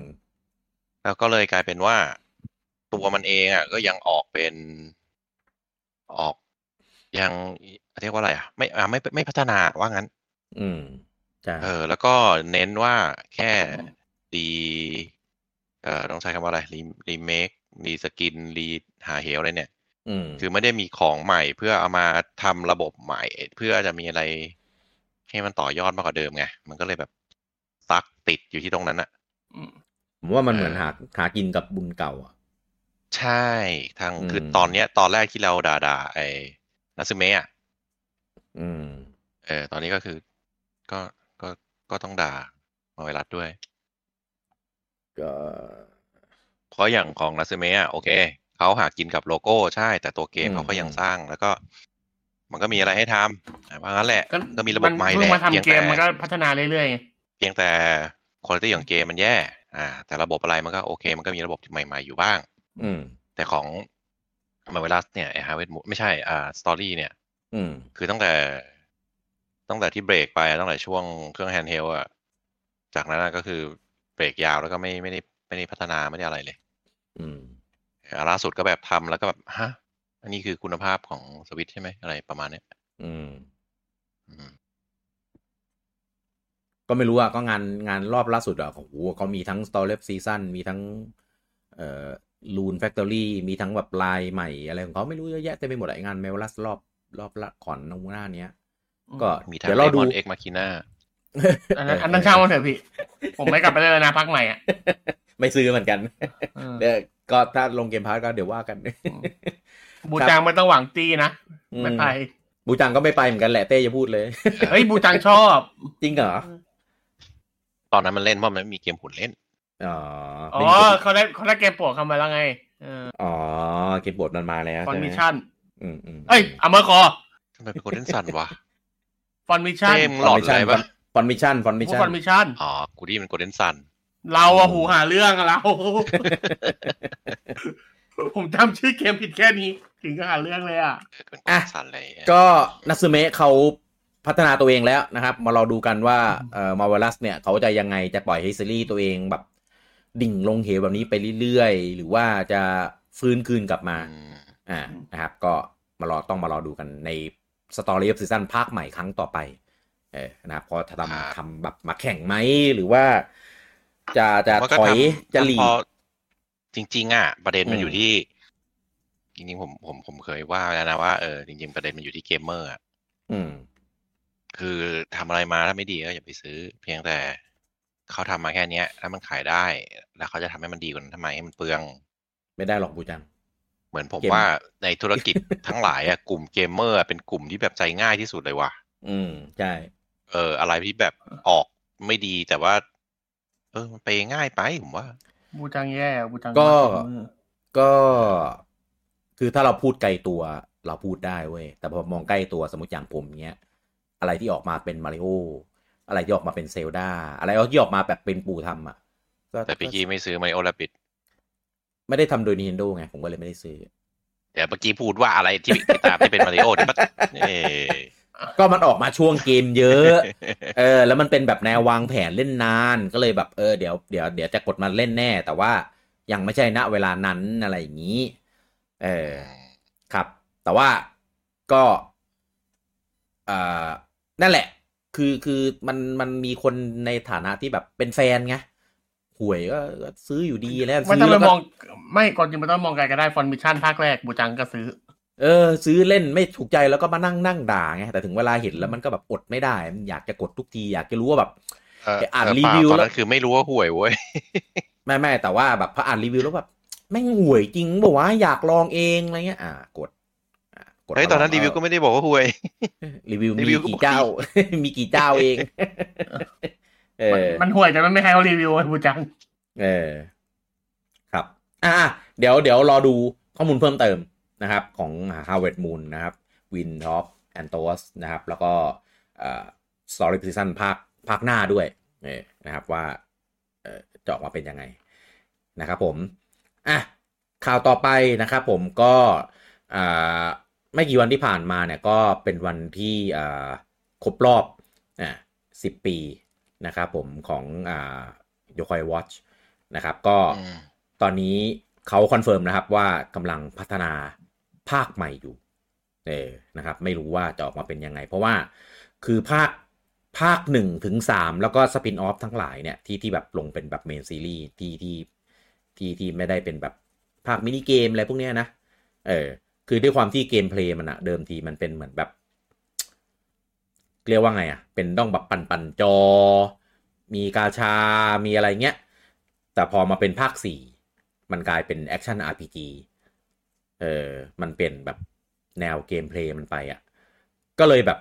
แล้วก็เลยกลายเป็นว่า ตัวมันเองอะ ก็ยังออกเป็นออกยังเรียกว่าอะไรอะ ไม่อ่าไม่ไม่พัฒนาว่างั้น อืมใช่ เออ แล้วก็เน้นว่าแค่ดีเอ่อต้องใช้คำว่าอะไร re remake reskin re หาเหวอะไรเนี่ยอืมคือไม่ได้มีของใหม่เพื่อเอามาทำระบบใหม่ เพื่อจะมีอะไร ให้มันต่อยอดมากกว่าเดิมไง มันก็เลยแบบซักติดอยู่ที่ตรงนั้นอะอืมผมว่ามันเหมือนเออหาหากินกับบุญเก่าอะ ใช่ทางอืมคือตอนเนี้ย ตอนแรกที่เราด่าด่าไอ้นัซึเมะอะอืมเออ ตอนนี้ก็คือ ก็ ก็ก็ต้องด่ามาไวรัสด้วย ก็เพราะอย่างของนัซึเมะอะโอเคเขาหากินกับโลโก้ใช่ แต่ตัวเกมอืมเขาก็ยังสร้างแล้วก็ มันก็มีอะไรให้ทำเพราะงั้นแหละ ก็ก็มีระบบใหม่เพิ่แหงละมาทำเพียงเกแต่มมันก็พัฒนาเรื่อยๆไงเพียงแต่คุณภาพของเกมมันแย่ อ่า แต่ระบบอะไรมันก็โอเค มันก็มีระบบใหม่ๆอยู่บ้าง อืม แต่ของ Marvelous เนี่ยไอ Harvest ไม่ใช่อ่า Story เนี่ย อืม คือตั้งแต่ ตั้งแต่ที่เบรกไปตั้งแต่ช่วงเครื่อง handheld อะจากนั้นอะก็คือเบรกยาวแล้วก็ไม่ไม่ได้ไม่ได้พัฒนาไม่ได้อะไรเลย อืมอ่าล่าสุดก็แบบทำแล้วก็แบบฮะอันนี้คือคุณภาพของสวิตใช่ไหมอะไรประมาณเนี้ยอืม อืม ก็ไม่รู้อะก็งานงานรอบล่าสุดอะโอ้โหเขามีทั้ง Story of Season มีทั้ง เอ่อ Loon Factory มีทั้งแบบลายใหม่อะไรของเขาไม่รู้เยอะแยะเต็มไปหมดไองานเมลลัสรอบรอบละก่อนนหน้าเนี้ย ก็มีทั้งเดี๋ยวเลเราดูมอนเอ็กมาคิน่าอันนั้นอันนั้นช่างมันเถอะพี่ ผมไม่กลับไปเล่นแล้วนะพักใหม่อะไม่ซื้อเหมือนกันเออเดี๋ยวก็ถ้าลงเกมพาร์ก็เดี๋ยวว่ากัน บูจังไม่ต้องหวังตีนะอืมไม่ไป บูจังก็ไม่ไปเหมือนกันแหละเต้จะพูดเลย เฮ้ย บูจังชอบ จริงเหรอ ตอนนั้นมันเล่นเพราะมันไม่มีเกมหุ่นเล่น อ๋ออ๋ไม่อมีคนเขาได้เขาได้เกมโปรดเข้ามาแล้วไงเอออ๋อเกมบทมันมาแล้วฟอนใช่ไหมมิชั่น อืมอืมเอ้ยอเมอร์คอทำไมเป็นโกลเด้นซันวะ ฟอนมิชั่นเกมหลอนอะไรปะฟอนมิชั่นฟอนมิพวกชั่ฟอนนมิชั่นอ๋อ กูดีมันโกลเด้นซัน เราอะหูหาเรื่องอะเรา ผมจำชื่อเกมผิดแค่นี้ ถึงก็หาเรื่องเลยอะเป็นโกลเด้นซันเลยก็นัซึเมะเขาพัฒนาตัวเองแล้วนะครับ มาเราดูกันว่าเอ่อมาเวลัสเนี่ย เขาจะยังไงจะปล่อยให้ซีรีส์ตัวเองแบบ ดิ่งลงเหวแบบนี้ไปเรื่อยๆ หรือว่าจะฟื้นคืนกลับมาอืมอ่านะครับ ก็มารอต้องมารอดูกันใน Story of Season ภาคใหม่ครั้งต่อไป เออนะครับพอทำทำแบบมาแข่งไหมหรือว่า จะจะมันก็ถอยทำจะหลีพกอจริง ๆ อะ ประเด็นมันอืมอยู่ที่ จริงๆผมผมผมเคยว่าแล้วนะว่าเออจริง ๆ ประเด็นมันอยู่ที่เกมเมอร์อะอืมคือทำอะไรมาถ้าไม่ดีก็อย่าไปซื้อ เพียงแต่เขาทำมาแค่เนี้ย ถ้ามันขายได้ แล้วเขาจะทำให้มันดีกว่านั้นทำไมให้มันเปลือง ไม่ได้หรอกบูจัง เหมือนผมเกมว่าในธุรกิจทั้งหลายอะกลุ่มเกมเมอร์อะเป็นกลุ่มที่แบบใจง่ายที่สุดเลยว่ะ อืมใช่เออ อะไรที่แบบออกไม่ดีแต่ว่าออมันไปง่ายไปผมว่า บูจังแย่บูจังก็มาถึงมือก็คือถ้าเราพูดไกลตัวเราพูดได้เว้ย แต่พอมองใกล้ตัวสมมติอย่างผมเนี้ย อะไรที่ออกมาเป็นมาริโออะไรที่ออกมาเป็นเซลดาอะไรที่ออกมาแบบเป็นปู่ทำอะก็แต่พี่กี้ไม่ซื้อไมโอลาปิด ไม่ได้ทำโดย Nintendo ไง ผมก็เลยไม่ได้ซื้อ เดี๋ยวเมื่อกี้พูดว่าอะไรที่ติดตามที่เป็นมาริโอเนี่ยมันเอ้ก็มันออกมาช่วงเกมเยอะ เออ แล้วมันเป็นแบบแนววางแผนเล่นนาน ก็เลยแบบเออเดี๋ยวเดี๋ยวเดี๋ยวจะกดมาเล่นแน่ แต่ว่ายังไม่ใช่ณเวลานั้นอะไรอย่างนี้ เออ ครับ แต่ว่าก็เอ่อนั่นแหละ คือคือมันมันมีคนในฐานะที่แบบเป็นแฟนไงหวยก็ก็ซื้ออยู่ดีแล้วไม่ซื้ต้องอไปแล้วมก็อง ไม่ก่อนจริงไม่ต้องมองไกลก็ได้ฟอนมิชชั่นภาคแรกบูจังก็ซื้อ เออ ซื้อเล่นไม่ถูกใจแล้วก็มานั่งนั่งด่าไงแต่ถึงเวลาเห็นแล้วมันก็แบบอดไม่ได้ มันอยากจะกดทุกที อยากจะรู้ว่าแบบเออไปอ่านเออรีเปล่วิวตอนแล้วนั้นคือไม่รู้ว่าห่วยเว้ยไม่ไม่แต่ว่าแบบพออ่านรีวิวแล้วแบบแม่งห่วยจริงบอกว่าอยากลองเองอะไรเงี้ยอ่ากดอ่ากดเฮ้ยตอนนั้นรีวิวก็ไม่ได้บอกว่าห่วย รีวิวรีมีวิวก็กี่บอกเจ้า มีกี่เจ้าเอง เอมันอมันห่วยแต่มันไม่ใครเขารีวิวบูจัง เออครับ อ่าเดี๋ยวเดี๋ยวรอดูข้อมูลเพิ่มเติมนะครับ ของ Harvard Moon นะครับ Win of Antos นะครับ แล้วก็เอ่อ Story Season ภาคภาคหน้าด้วยนะครับว่าเอ่อจะออกมาเป็นยังไงนะครับผมอะข่าวต่อไปนะครับผมก็ไม่กี่วันที่ผ่านมาเนี่ยก็เป็นวันที่ครบรอบอ่สิบปีนะครับผมของอ่า Yo-kai Watch นะครับก็ ตอนนี้เขา confirm นะครับว่ากำลังพัฒนาภาคใหม่อยู่เออนะครับไม่รู้ว่าจะออกมาเป็นยังไง เพราะว่าคือภาคภาคหนึ่งถึงสามแล้วก็ spin-off ทั้งหลายเนี่ยที่ที่แบบลงเป็นแบบ main series ที่ที่ที่ที่ไม่ได้เป็นแบบภาคมินิเกมอะไรพวกเนี้ยนะเออคือด้วยความที่ gameplay มันอะเดิมทีมันเป็นเหมือนแบบเรียกว่าไงอะเป็นต้องแบบปั่นปั่นจอ มีกาชา มีอะไรเงี้ย แต่พอมาเป็นภาคสี่ มันกลายเป็นแอคชั่น RPG เออมันเป็นแบบแนว gameplay มันไปอะก็เลยแบบ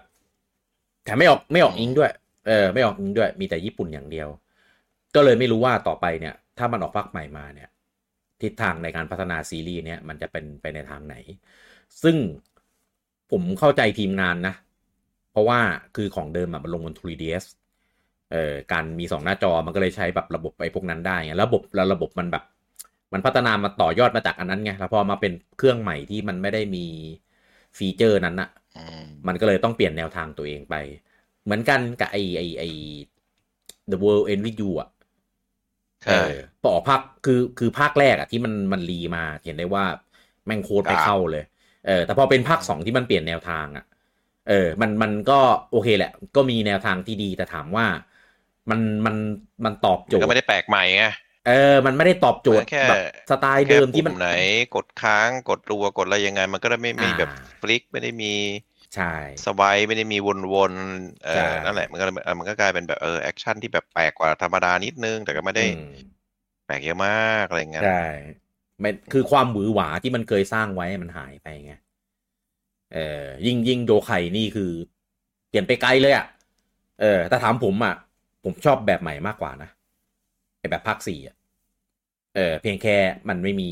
แถมไม่ออกไม่ออก Eng ด้วย เออ ไม่ออก Eng ด้วย มีแต่ญี่ปุ่นอย่างเดียว ก็เลยไม่รู้ว่าต่อไปเนี่ย ถ้ามันออกภาคใหม่มาเนี่ย ทิศทางในการพัฒนาซีรีส์เนี่ย มันจะเป็นไปในทางไหน ซึ่งผมเข้าใจทีมงานนะ เพราะว่าคือของเดิมอะมันลงบน 3DS เอ่อการมีสองหน้าจอมันก็เลยใช้แบบระบบไอ้พวกนั้นได้ไงระบบแล้วระบบมันแบบ มันพัฒนามาต่อยอดมาจากอันนั้นไงแล้วพอมาเป็นเครื่องใหม่ที่มันไม่ได้มีฟีเจอร์นั้นอะอืมมันก็เลยต้องเปลี่ยนแนวทางตัวเองไป เหมือนกันกับไอไอไอ The World End with You อะใช่เออพอออกภาคคือคือภาคแรกอะที่มันมันรีมาเห็นได้ว่าแม่งโคตรไม่เข้าเลย เออ แต่พอเป็นภาคสองที่มันเปลี่ยนแนวทางอะเออ มันมันก็โอเคแหละ ก็มีแนวทางที่ดีแต่ถามว่ามันมันมันตอบโจมันทก็ย์ไม่ได้แปลกใหม่ไง เออ มันไม่ได้ตอบโจทย์แค่แบบสไตล์เดิมที่มันแค่ปุ่ไหน กดค้างกดรัวกดอะไรยังไง มันก็ได้ไม่ไม่อ่าแบบฟลิกไม่ได้มีใช่สไวายไม่ได้มีวนๆเอใช่อนั่นแหละมันก็เลยเออมันก็กลายเป็นแบบเออแอคชั่นที่แบบแปลกกว่าธรรมดานิดนึง แต่ก็ไม่ได้อืมแปลกเยอะมากอะไรเงี้ยใช่ไม่คือความหวือหวาที่มันเคยสร้างไว้มันหายไปไงเออยิ่งยิ่งโยไข่นี่คือ เปลี่ยนไปไกลเลยอะ่ะ เออแต่ถามผมอะ่ะ ผมชอบแบบใหม่มากกว่านะไอ แบบภาคสี่อะเออเพียงแค่มันไม่มี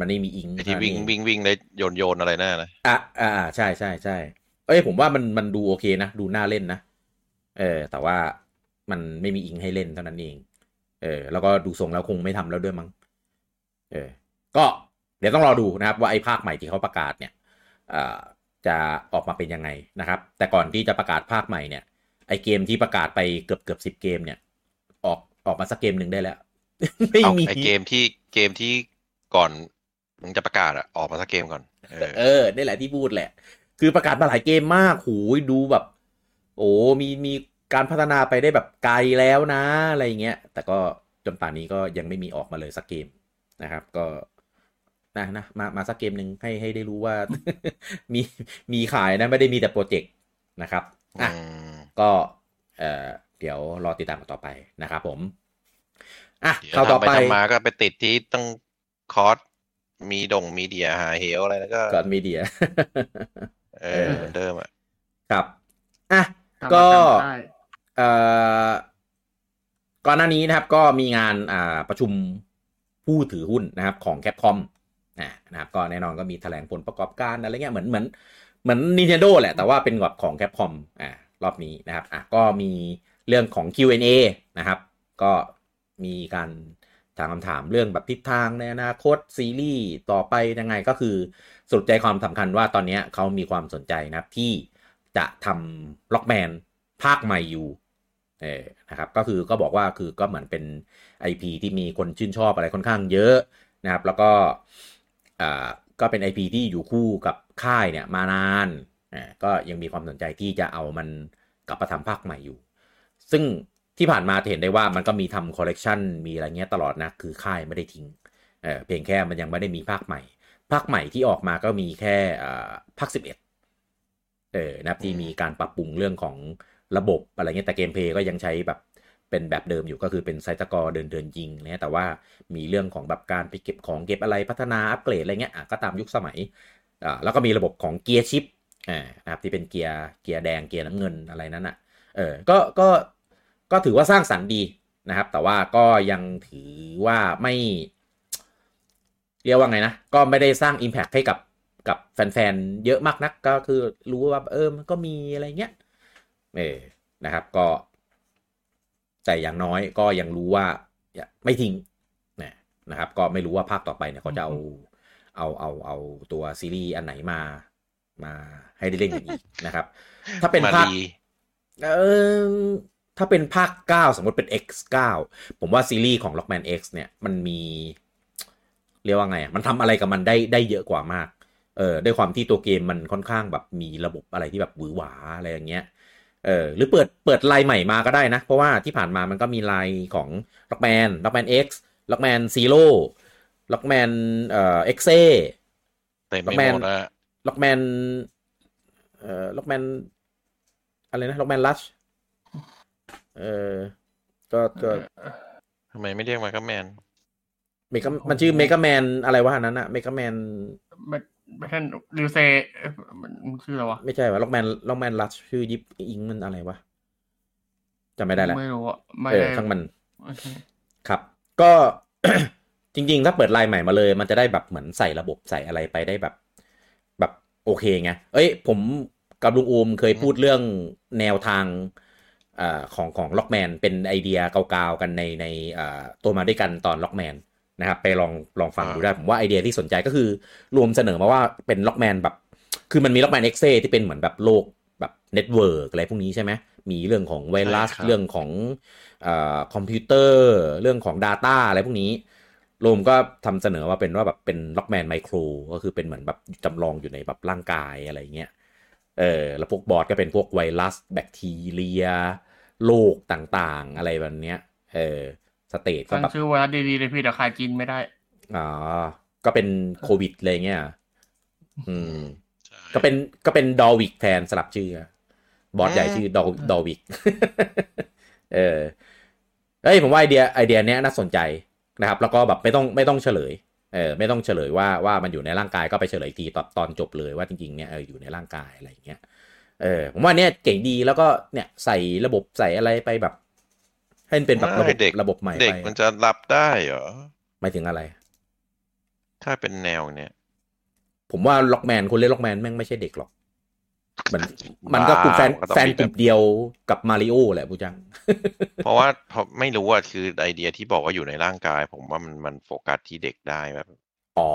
มันไม่มีอิงไอ้ที่เท่านั้นวิ่งเอวิ่งวิ่งเลยโยนโยนอะไรนั่นนะอะอ่าอ่าใช่ใช่ใช่เอ้ยผมว่ามันมันดูโอเคนะ ดูน่าเล่นนะ เออ แต่ว่ามันไม่มีอิงให้เล่นเท่านั้นเอง เออ แล้วก็ดูทรงแล้วคงไม่ทำแล้วด้วยมั้งเออ ก็เดี๋ยวต้องรอดูนะครับ ว่าไอ้ภาคใหม่ที่เขาประกาศเนี่ยเอ่อจะออกมาเป็นยังไงนะครับ แต่ก่อนที่จะประกาศภาคใหม่เนี่ยไอ้เกมที่ประกาศไปเกือบเกือบสิบเกมเนี่ย ออก ออกมาสักเกมหนึ่งได้แล้ว ไม่เอามีไอเกมที่เกมที่ก่อนมึงจะประกาศอะออกมาสักเกมก่อนเออเออนี่แหละที่พูดแหละ คือประกาศมาหลายเกมมากหูยดูแบบ โอ้มีมีการพัฒนาไปได้แบบไกลแล้วนะอะไรเงี้ย แต่ก็จนป่านนี้ก็ยังไม่มีออกมาเลยสักเกมนะครับ ก็นะนะมามาสักเกมหนึ่งให้ให้ได้รู้ว่า มีมีขายนะไม่ได้มีแต่โปรเจกต์นะครับอะอืมก็เอ่อ เดี๋ยวรอติดตามกันต่อไปนะครับผมอะเดี๋ยวข่าวต่อทำไปไปทำมาก็ไปติดที่ต้องคอร์สมีดงมีเดียหาเหวอะไรแล้วก็ก่อนมีเดียเออเหมือนเดิมอะครับอะทำก็จำได้เอ่อก่อนหน้านี้นะครับก็มีงานอ่าประชุมผู้ถือหุ้นนะครับของแคปคอมนะครับก็แน่นอนก็มีแถลงผลประกอบการอะไรเงี้ยเหมือนเหมือนเหมือน Nintendo แหละแต่ว่าเป็นแบบของแคปคอมอ่ารอบนี้นะครับอะก็มี เรื่องของ Q&A นะครับ ก็มีการถามคำถามเรื่องแบบทิศทางในอนาคตซีรีส์ต่อไปยังไงก็คือสรุปใจความสำคัญว่าตอนนี้เขามีความสนใจนะครับที่จะทำล็อกแมนภาคใหม่อยู่เออนะครับก็คือก็บอกว่าคือก็เหมือนเป็น IP ที่มีคนชื่นชอบอะไรค่อนข้างเยอะนะครับ แล้วก็อ่าก็เป็น IP ที่อยู่คู่กับค่ายเนี่ยมานานอ่าก็ยังมีความสนใจที่จะเอามันกลับมาทำภาคใหม่อยู่ ซึ่งที่ผ่านมาเห็นได้ว่ามันก็มีทำคอลเลกชันมีอะไรเงี้ยตลอดนะ คือค่ายไม่ได้ทิ้งเออเพียงแค่มันยังไม่ได้มีภาคใหม่ ภาคใหม่ที่ออกมาก็มีแค่อ่าภาค 11 เออนะครับที่มีการปรับปรุงเรื่องของระบบอะไรเงี้ยแต่ gameplay ก็ยังใช้แบบเป็นแบบเดิมอยู่ก็คือเป็น side-scroll เดินเดินยิงเนี่ยแต่ว่ามีเรื่องของแบบการไปเก็บของเก็บอะไรพัฒนาอัปเกรดอะไรเงี้ยอะก็ตามยุคสมัยอ่าแล้วก็มีระบบของเกียร์ชิปอ่านะครับที่เป็นเกียร์เกียร์แดงเกียร์น้ำเงินอะไรนั้นอะเออก็ก็ ก็ถือว่าสร้างสรรค์ดีนะครับ แต่ว่าก็ยังถือว่าไม่ เรียกว่าไงนะ ก็ไม่ได้สร้าง Impact ให้กับกับแฟนๆ เยอะมากนัก ก็คือรู้ว่าเออมันก็มีอะไรเงี้ยเออนะครับก็ แต่อย่างน้อยก็ยังรู้ว่าไม่ทิ้งนะนะครับ ก็ไม่รู้ว่าภาคต่อไปเนี่ยเขาจะเอาเอาเอาเอาตัวซีรีส์อันไหนมา มาให้ได้เล่นกันอีกนะครับ ถ้าเป็นมาภาครีเออ ถ้าเป็นภาค 9 สมมติเป็น X9 ผมว่าซีรีส์ของ Lockman X เนี่ยมันมี เรียกว่าไงอะมันทำอะไรกับมันได้ได้เยอะกว่ามาก เออด้วยความที่ตัวเกมมันค่อนข้างแบบมีระบบอะไรที่แบบหวือหวาอะไรอย่างเงี้ย เออหรือเปิดเปิดไลน์ใหม่มาก็ได้นะ เพราะว่าที่ผ่านมามันก็มีไลน์ของ Lockman Lockman X Lockman Zero Lockman เอ่อ X เต็มไป Lockman หมดแล้ว Lockman เอ่อ Lockman อะไรนะ Lockman Rush เออ ก็ก็ทำไมไม่เรียกมาก็แมนเมกามันชื่อเมกาแมนอะไรวะอันนั้นอะเมกาแมนไม่ไม่ใช่ริวเซเอ้ยมันมันชื่ออะไรวะ ไม่ใช่วะล็อกแมนล็อกแมนรัชชื่อยิปอิงมันอะไรวะจำไม่ได้แล้วไม่รู้อะไม่เออได้ช่างมันโอเคครับ ก็จริง ๆ ถ้าเปิดไลน์ใหม่มาเลย มันจะได้แบบเหมือนใส่ระบบใส่อะไรไปได้แบบ แบบโอเคไง เอ้ย ผมกับลุงอูมเคยพูดเรื่องแนวทางอ่า ของของล็อกแมนเป็นไอเดียเก่าๆกันในในอ่าตัวมาด้วยกันตอนล็อกแมนนะครับไปลองลองฟังดูได้ ผมว่าไอเดียที่สนใจก็คือรวมเสนอมาว่าเป็น Rockman แบบ คือมันมี Rockman EXE ที่เป็นเหมือนแบบโลกแบบ network อะไรพวกนี้ใช่ไหมมีเรื่องของไวรัสใช่ครับเรื่องของอาคอมพิวเตอร์ เรื่องของ data อะไรพวกนี้รวมก็ทำเสนอว่าเป็นว่าแบบเป็น Rockman ไมโครก็คือเป็นเหมือนแบบจำลองอยู่ในแบบร่างกายอะไรเงี้ย เออแล้วพวกบอสก็เป็นพวกไวรัส แบคทีเรียโรคต่างๆ อะไรแบบเนี้ย เออ stage ก็ตั้งแบบชื่อไวรัสดีๆเลยพี่แต่ขายจีนไม่ได้อ๋อก็เป็นโควิดอะไรเงี้ยอืมใช่ก็เป็นก็เป็นดอวิกแทนสลับชื่ออะบอสใหญ่ชื่อดอดอวิกเออเอ้ยผมว่าไอเดียไอเดียเนี้ยน่าสนใจนะครับ แล้วก็แบบไม่ต้องไม่ต้องเฉลย เออไม่ต้องเฉลยว่าว่ามันอยู่ในร่างกายก็ไปเฉลยอีกทีตอนตอนจบเลยว่าจริงๆเนี่ยเอออยู่ในร่างกายอะไรอย่างเงี้ยเออผมว่าเนี่ยเก่งดีแล้วก็เนี่ยใส่ระบบใส่อะไรไปแบบให้มันเป็นแบบระบบเด็กระบบใหม่เด็กไปมันจะรับได้เหรอหมายถึงอะไร ถ้าเป็นแนวเนี่ย ผมว่าล็อกแมนคนเล่นล็อกแมนแม่งไม่ใช่เด็กหรอก มันมันก็บ้ากลุ่มแฟนก็ต้องแฟนมีกลุ่มเดียวกับมาริโอแหละผู้จัง เพราะว่าเพราะไม่รู้ว่าคือไอเดียที่บอกว่าอยู่ในร่างกาย ผมว่ามันมันโฟกัสที่เด็กได้แบบ อ๋อ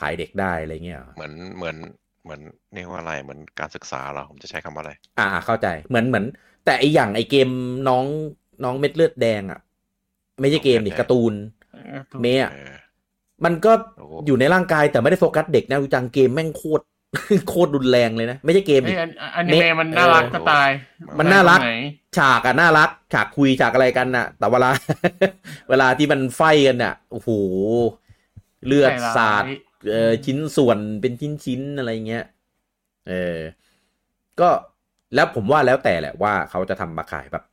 ขายเด็กได้อะไรเงี้ย เหรอเหมือนเหมือนเหมือนเรียกว่าอะไรเหมือนการศึกษาเหรอผมจะใช้คำว่าอะไร อ่าเข้าใจเหมือนเหมือน แต่ไออย่างไอเกมน้องน้องเม็ดเลือดแดงอะ ไม่ใช่เกมดิน้องเม็ดแดงการ์ตูนเออถูกเมย์อะเออมันก็โอ้อยู่ในร่างกายแต่ไม่ได้โฟกัสเด็กนะผู้จังเกมแม่งโคตร โคตรรุนแรงเลยนะ ไม่ใช่เกมเอ้ดิยอันอันนี้เมย์มันน่ารักเออก็ตาย มันน่ารักไหนฉากอะน่ารัก ฉากคุยฉากอะไรกันน่ะ แต่เวลา เวลาที่มันไฟกันน่ะโอ้โหเลือดใจร้ายสาดเออชิ้นส่วนเป็นชิ้นชิ้นๆอะไรเงี้ยเออก็แล้วผมว่าแล้วแต่แหละว่าเขาจะทำมาขายแบบ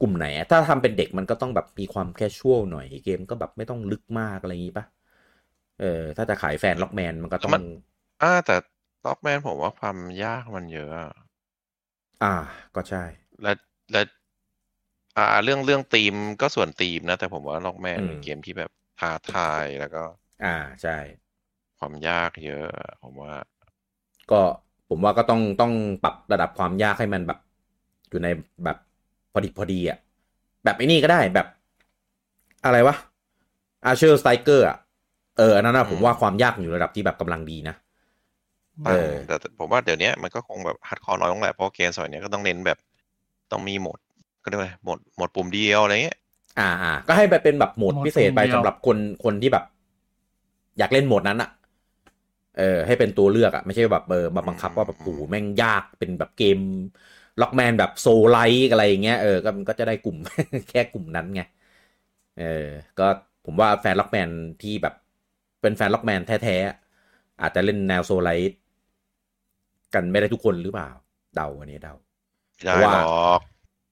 กลุ่มไหนอะถ้าทำเป็นเด็กมันก็ต้องแบบมีความ casual หน่อยเกมก็แบบไม่ต้องลึกมากอะไรอย่างงี้ปะเออถ้าจะขายแฟน Rockman มันก็ต้องอ่าแต่ Rockman ผมว่าความยากมันเยอะอะ อ่า ก็ใช่ และและอ่า เรื่องเรื่องธีมก็ส่วนธีมนะ แต่ผมว่าล็อกแมนอืมเป็นเกมที่แบบท้าทายแล้วก็ อ่าใช่ ความยากเยอะ ผมว่า ก็ผมว่าก็ต้องต้องปรับระดับความยากให้มันแบบ อยู่ในแบบพอดีพอดีอะแบบไอ้นี่ก็ได้แบบ อะไรวะ Azure Striker อะเอออันนั้นนะอืมผมว่าความยากอยู่ระดับที่แบบกำลังดีนะเออ แต่แต่ผมว่าเดี๋ยวนี้มันก็คงแบบ hardcore น้อยลงแหละเพราะเกมสมัยนี้ก็ต้องเน้นแบบต้องมีโหมดก็เรียกว่าอะไรโหมดโหมดปุ่มเดียวอะไรเงี้ยอ่าอ่าก็ให้แบบเป็นแบบโหมดโหมดพิเศษไปคนเดียวสำหรับคนคนที่แบบ อยากเล่นโหมดนั้นอะเออให้เป็นตัวเลือกอะไม่ใช่แบบเออมาบังคับว่าแบบโอ้โหแม่งยากเป็นแบบเกม Rockman แบบ soulslike อะไรอย่างเงี้ยเออก็มันก็จะได้กลุ่มแค่กลุ่มนั้นไงเออก็ผมว่าแฟน Rockman ที่แบบเป็นแฟน Rockman แท้ๆอาจจะเล่นแนว soulslike กันไม่ได้ทุกคนหรือเปล่า เดาอันนี้เดาไม่ได้เพราะว่าหรอก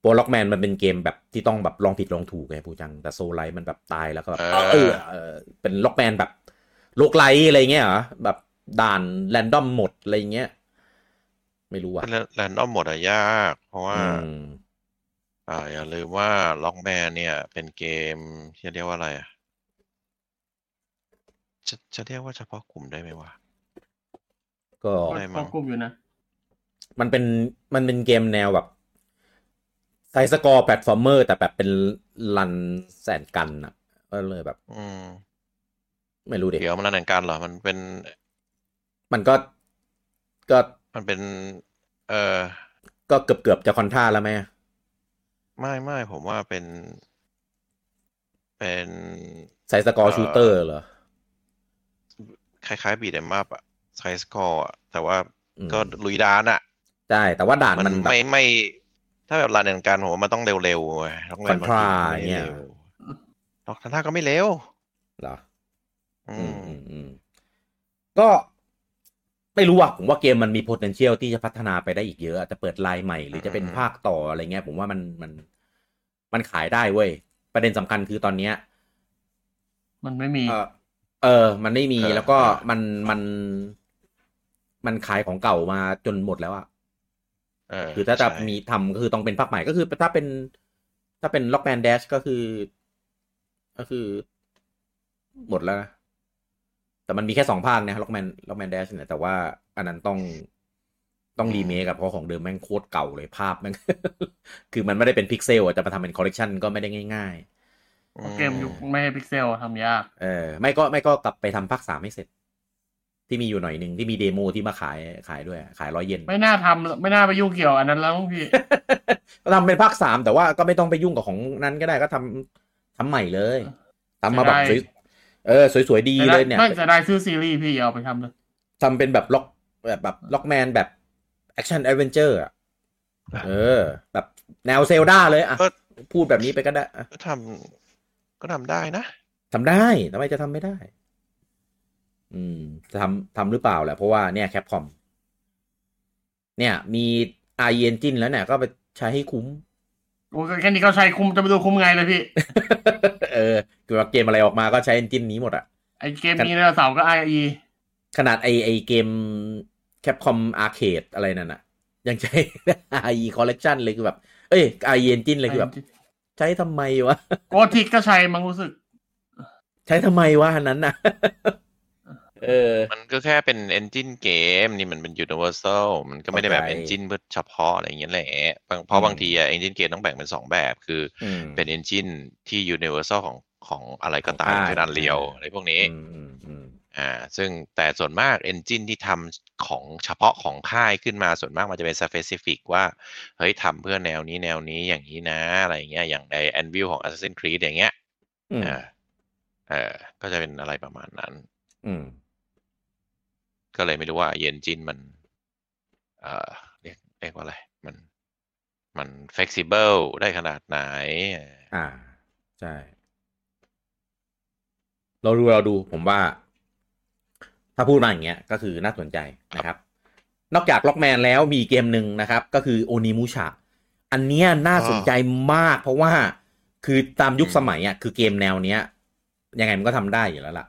เพราะ Rockman มันเป็นเกมแบบที่ต้องแบบลองผิดลองถูกไงผู้จัง แต่ soulslike มันแบบตายแล้วก็แบบเออเออเออเป็น Rockman แบบ roguelike อะไรเงี้ยเหรอแบบด่าน random หมดอะไรเงี้ยไม่รู้อะ random หมดอะยาก เพราะว่าอืมอ่าอย่าลืมว่า Rockman เนี่ย เป็นเกมที่เรียกว่าอะไรอะจะจะเรียกว่าเฉพาะกลุ่มได้ไหมวะ ก็ไม่ก็กลุ่มอยู่นะ มันเป็นมันเป็นเกมแนวแบบ side-scroll platformer แต่แบบเป็น run and gun อะ ก็เลยแบบ อืม ไม่รู้เดี๋ยวเดี๋ยวมันอะไรกันเหรอ มันเป็น มันก็ก็มันเป็น เออก็เกือบเกือบจะ Contra แล้วไหมไม่ไม่ผมว่าเป็น เป็น side-scroll shooter เหรอ คล้ายๆ beat 'em up อะ side scroll แต่ว่าอืมก็ลุยดานอะใช่ แต่ว่าด่านมันมันแบบไม่ไม่ ถ้าแบบ run and gun ผมว่ามันต้องเร็วๆไงต้องเร็ว Contra มันอย่างเงี้ยร็วล็อกทันท่าก็ไม่เร็วเหรออือืมมอืมอืมก็ไม่รู้อะผมว่าเกมมันมี potential ที่จะพัฒนาไปได้อีกเยอะอาจจะเปิดไลน์ใหม่หรือจะเป็นภาคต่ออะไรเงี้ย ผมว่ามันมันมันขายได้เว้ย ประเด็นสำคัญคือตอนเนี้ย มันไม่มี เออเออมันไม่มีเออแล้วก็เออมันมัน มันขายของเก่ามาจนหมดแล้วอะเออคือถ้าจะใช่มีทำก็คือต้องเป็นภาคใหม่ก็คือถ้าเป็น ถ้าเป็นล็อกแมน a ดชก็คือ ก็คือ หมดแล้วนะแต่มันมีแค่สองภาคนะล็อกแมนล็อกแมน a ดชเนี่ยแต่ว่า อันนั้นต้องต้องรีเมคกับเพราะของเดิมแม่งโคตรเก่าเลยภาพแม่งคือมันไม่ได้เป็นพิกเซลอะจะมาทำเป็นคอลเลกชันก็ไม่ได้ง่ายเกมยุคไม่ให้พิกเซลทำยากๆเออ ไม่ก็ไม่ก็กลับไปทำภาคสามให้เสร็จ ที่มีอยู่หน่อยหนึ่งที่มี demo ที่มาขายขายด้วย ขายร้อยเยนไม่น่าทำไม่น่าไปยุ่งเกี่ยวอันนั้นแล้วพี่ก็ทำเป็นภาคสามแต่ว่าก็ไม่ต้องไปยุ่งกับของนั้นก็ได้ก็ทำทำใหม่เลยทำมาแบบสวยเออสวยๆดีเลยเนี่ยไม่จะได้ซื้อซีรีส์พี่เอาไปทำเลยทำเป็นแบบล็อกแบบแบบ Rockman แบบ action adventure อะเออ แบบแนวเซลดาเลยอะก็พูดแบบนี้ไปก็ได้อะก็ทำก็ทำได้นะทำได้ทำไมจะทำไม่ได้ อืม จะทำทำหรือเปล่าแหละเพราะว่าเนี่ยแคปคอมเนี่ยมี i Engine แล้วเนี่ยก็ไปใช้ให้คุ้มโอ้ยแค่นี้ก็ใช้คุ้มจะไปดูคุ้มไงเลยพี่ เออคือว่าเกมอะไรออกมาก็ใช้ Engine นี้หมดอะไอเกมนี้เนี่ยเสาร์ก็ไอเอขนาดไอไอเกม Capcom Arcade อะไรนั่นอะยังใช้ RE Collection เลยคือแบบ เอ้ย RE Engine เลยคือแบบ ใช้ทำไมวะ Ghost Trick ก็ใช้มั้งรู้สึก ใช้ทำไมวะอันนั้นน่ะ เออ มันก็แค่เป็น engine เกมนี่มันเป็น universal มันก็ไม่ได้แบบเข้าใจ engine เพื่อเฉพาะอะไรอย่างเงี้ยแหละบางเพราะอืมบางทีอะ engine เกมต้องแบ่งเป็นสองแบบ คือออืมเป็น engine ที่ universal ของของอะไรก็ตามอ่าเป็น Unreal อะไรพวกนี้อืมอืมอืมอ่าซึ่งแต่ส่วนมากเอนจินที่ทำของเฉพาะของค่ายขึ้นมาส่วนมากมันจะเป็น specific ว่า เฮ้ยทำเพื่อแนวนี้แนวนี้อย่างนี้นะ อะไรอย่างเงี้ยอย่างใน Anvil ของ Assassin's Creed อย่างเงี้ยอืมอ่าเออก็จะเป็นอะไรประมาณนั้น อืม ก็เลยไม่รู้ว่าเยนจินมันเอ่อเรียกเรียกว่าอะไร มันมัน flexible ได้ขนาดไหน อ่า ใช่ เราดูเราดูผมว่า ถ้าพูดมาอย่างเงี้ย ก็คือน่าสนใจนะครับ นอกจากล็อกแมนแล้วมีเกมหนึ่งนะครับ ก็คือโอนิมูชะอันเนี้ยน่าสนใจมาก เพราะว่าคือตามยุคสมัยอะคือเกมแนวเนี้ย ยังไงมันก็ทำได้อยู่แล้วล่ะ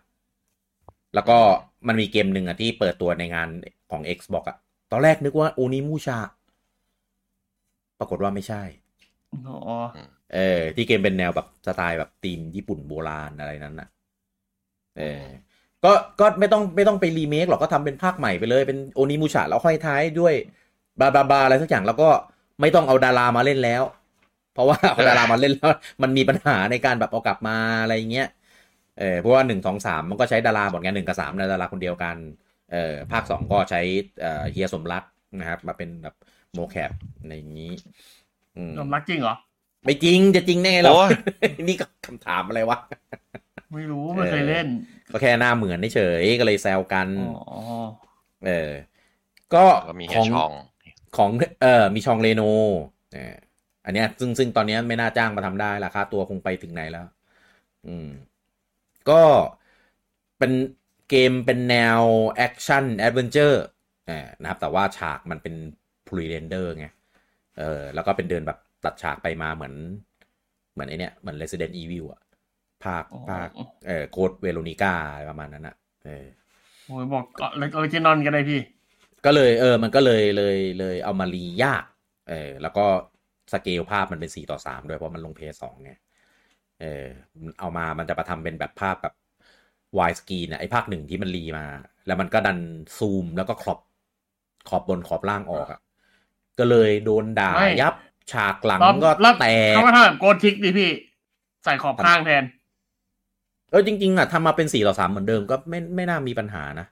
แล้วก็ มันมีเกมหนึ่งอะที่เปิดตัวในงานของ Xbox อะตอนแรกนึกว่าโอนิมูชะปรากฏว่าไม่ใช่อ๋อเออ ที่เกมเป็นแนวแบบสไตล์แบบธีมญี่ปุ่นโบราณอะไรนั้นน่ะ เออ ก็ก็ไม่ต้องไม่ต้องไปรีเมคหรอกก็ทำเป็นภาคใหม่ไปเลย เป็นโอนิมูชะแล้วห้อยท้ายด้วยบาบาบาอะไรสักอย่างแล้วก็ไม่ต้องเอาดารามาเล่นแล้ว เพราะว่าเอาดารามาเล่นแล้ว มันมีปัญหาในการแบบเอากลับมาอะไรเงี้ย เออเพราะว่าหนึ่งสองสามมันก็ใช้ดาราหมดไงหนึ่งกับสามดาราคนเดียวกันเออภาคสองก็ใช้เอ่อเฮียสมรักนะครับ มาเป็นแบบโมแคปในอย่างนี้อืมยอมรักจริงเหรอไม่จริงจะจริงได้ไงหรอโอ้ยนี่ก็คำถามอะไรวะไม่รู้ไม่เคยเล่น ก็แค่หน้าเหมือนเฉยๆก็เลยแซวกันอ๋อเออ ก็ก็มีขแค่องช่องของเออมีชองเรโนเอออันเนี้ยซึ่งซึ่งตอนเนี้ยไม่น่าจ้างมาทำได้ราคาตัวคงไปถึงไหนแล้ว อืม ก็เป็นเกมเป็นแนว action adventure นะครับ แต่ว่าฉากมันเป็น pre-render ไง เออ แล้วก็เป็นเดินแบบตัดฉากไปมาเหมือน เหมือนไอเนี้ย เหมือน Resident Evil อะภาค ภาค เออ Code Veronica ประมาณนั้นอะเออโอ้ยบอก original กันเลยพี่ ก็เลย เออ มันก็เลยเลยเลยเอามารียาก เออ แล้วก็สเกลภาพมันเป็นสี่ต่อสามด้วยเพราะมันลง Play สองไง เออเอามามันจะมาทำเป็นแบบภาพแบบ widescreen ไอ้ภาคหนึ่งที่มันรีมา แล้วมันก็ดันซูมแล้วก็ crop ขอบบนขอบล่างออกอะ่ะก็เลยโดนด่าไม่ยับฉากหลังรอบก็รอบแตกเขาก็ทำแบบ Ghost Trick ดิพี่ ใส่ขอบข้างแทน เออจริง ๆอะทำมาเป็นสี่ต่อสามเหมือนเดิมก็ไม่ไม่น่ามีปัญหานะ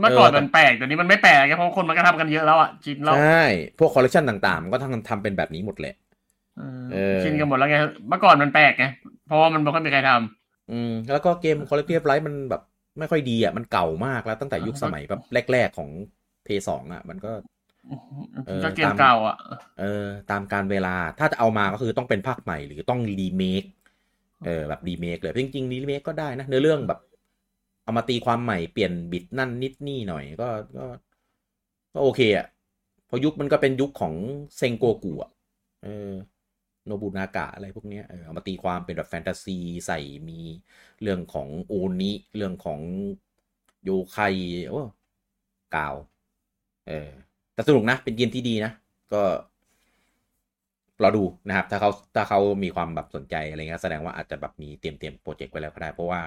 เมื่อก่อนเออแต่มันแปลกแต่นี้มันไม่แปลกไงเพราะคนมันก็ทำกันเยอะแล้วอะชินแล้วใช่พวกคอลเลคชันต่างๆ มันก็ทั้งทำเป็นแบบนี้หมดแหละเออเออ ชินกันหมดแล้วไงเมื่อก่อนมันแปลกไงเพราะว่ามันไม่ค่อยมีใครทำอืมแล้วก็เกม Collective Life มันแบบไม่ค่อยดีอะมันเก่ามากแล้วตั้งแต่ยุคสมัยแบบแรก ๆของ p สองอะ มันก็เออก็เกมเก่าอะ เออ ตามการเวลาถ้าจะเอามาก็คือต้องเป็นภาคใหม่หรือต้องรีเมคเออแบบรีเมคเลยจริงๆรีเมคก็ได้นะเนื้อเรื่องแบบ เอามาตีความใหม่เปลี่ยนบิดนั่นนิดนี่หน่อยก็ก็ก็โอเคอะเพราะยุคมันก็เป็นยุคของเซงโกกุอะเออ โนบุนากะอะไรพวกนี้เออเอามาตีความเป็นแบบแฟนตาซีใส่มีเรื่องของโอนิเรื่องของโยไคโอ้กาว เออแต่สนุกนะ เป็นเกมที่ดีนะ ก็รอดูนะครับ ถ้าเขาถ้าเขามีความแบบสนใจอะไรเงี้ยแสดงว่าอาจจะแบบมีเตรียมเตรียมโปรเจกต์ไว้แล้วก็ได้ เพราะว่า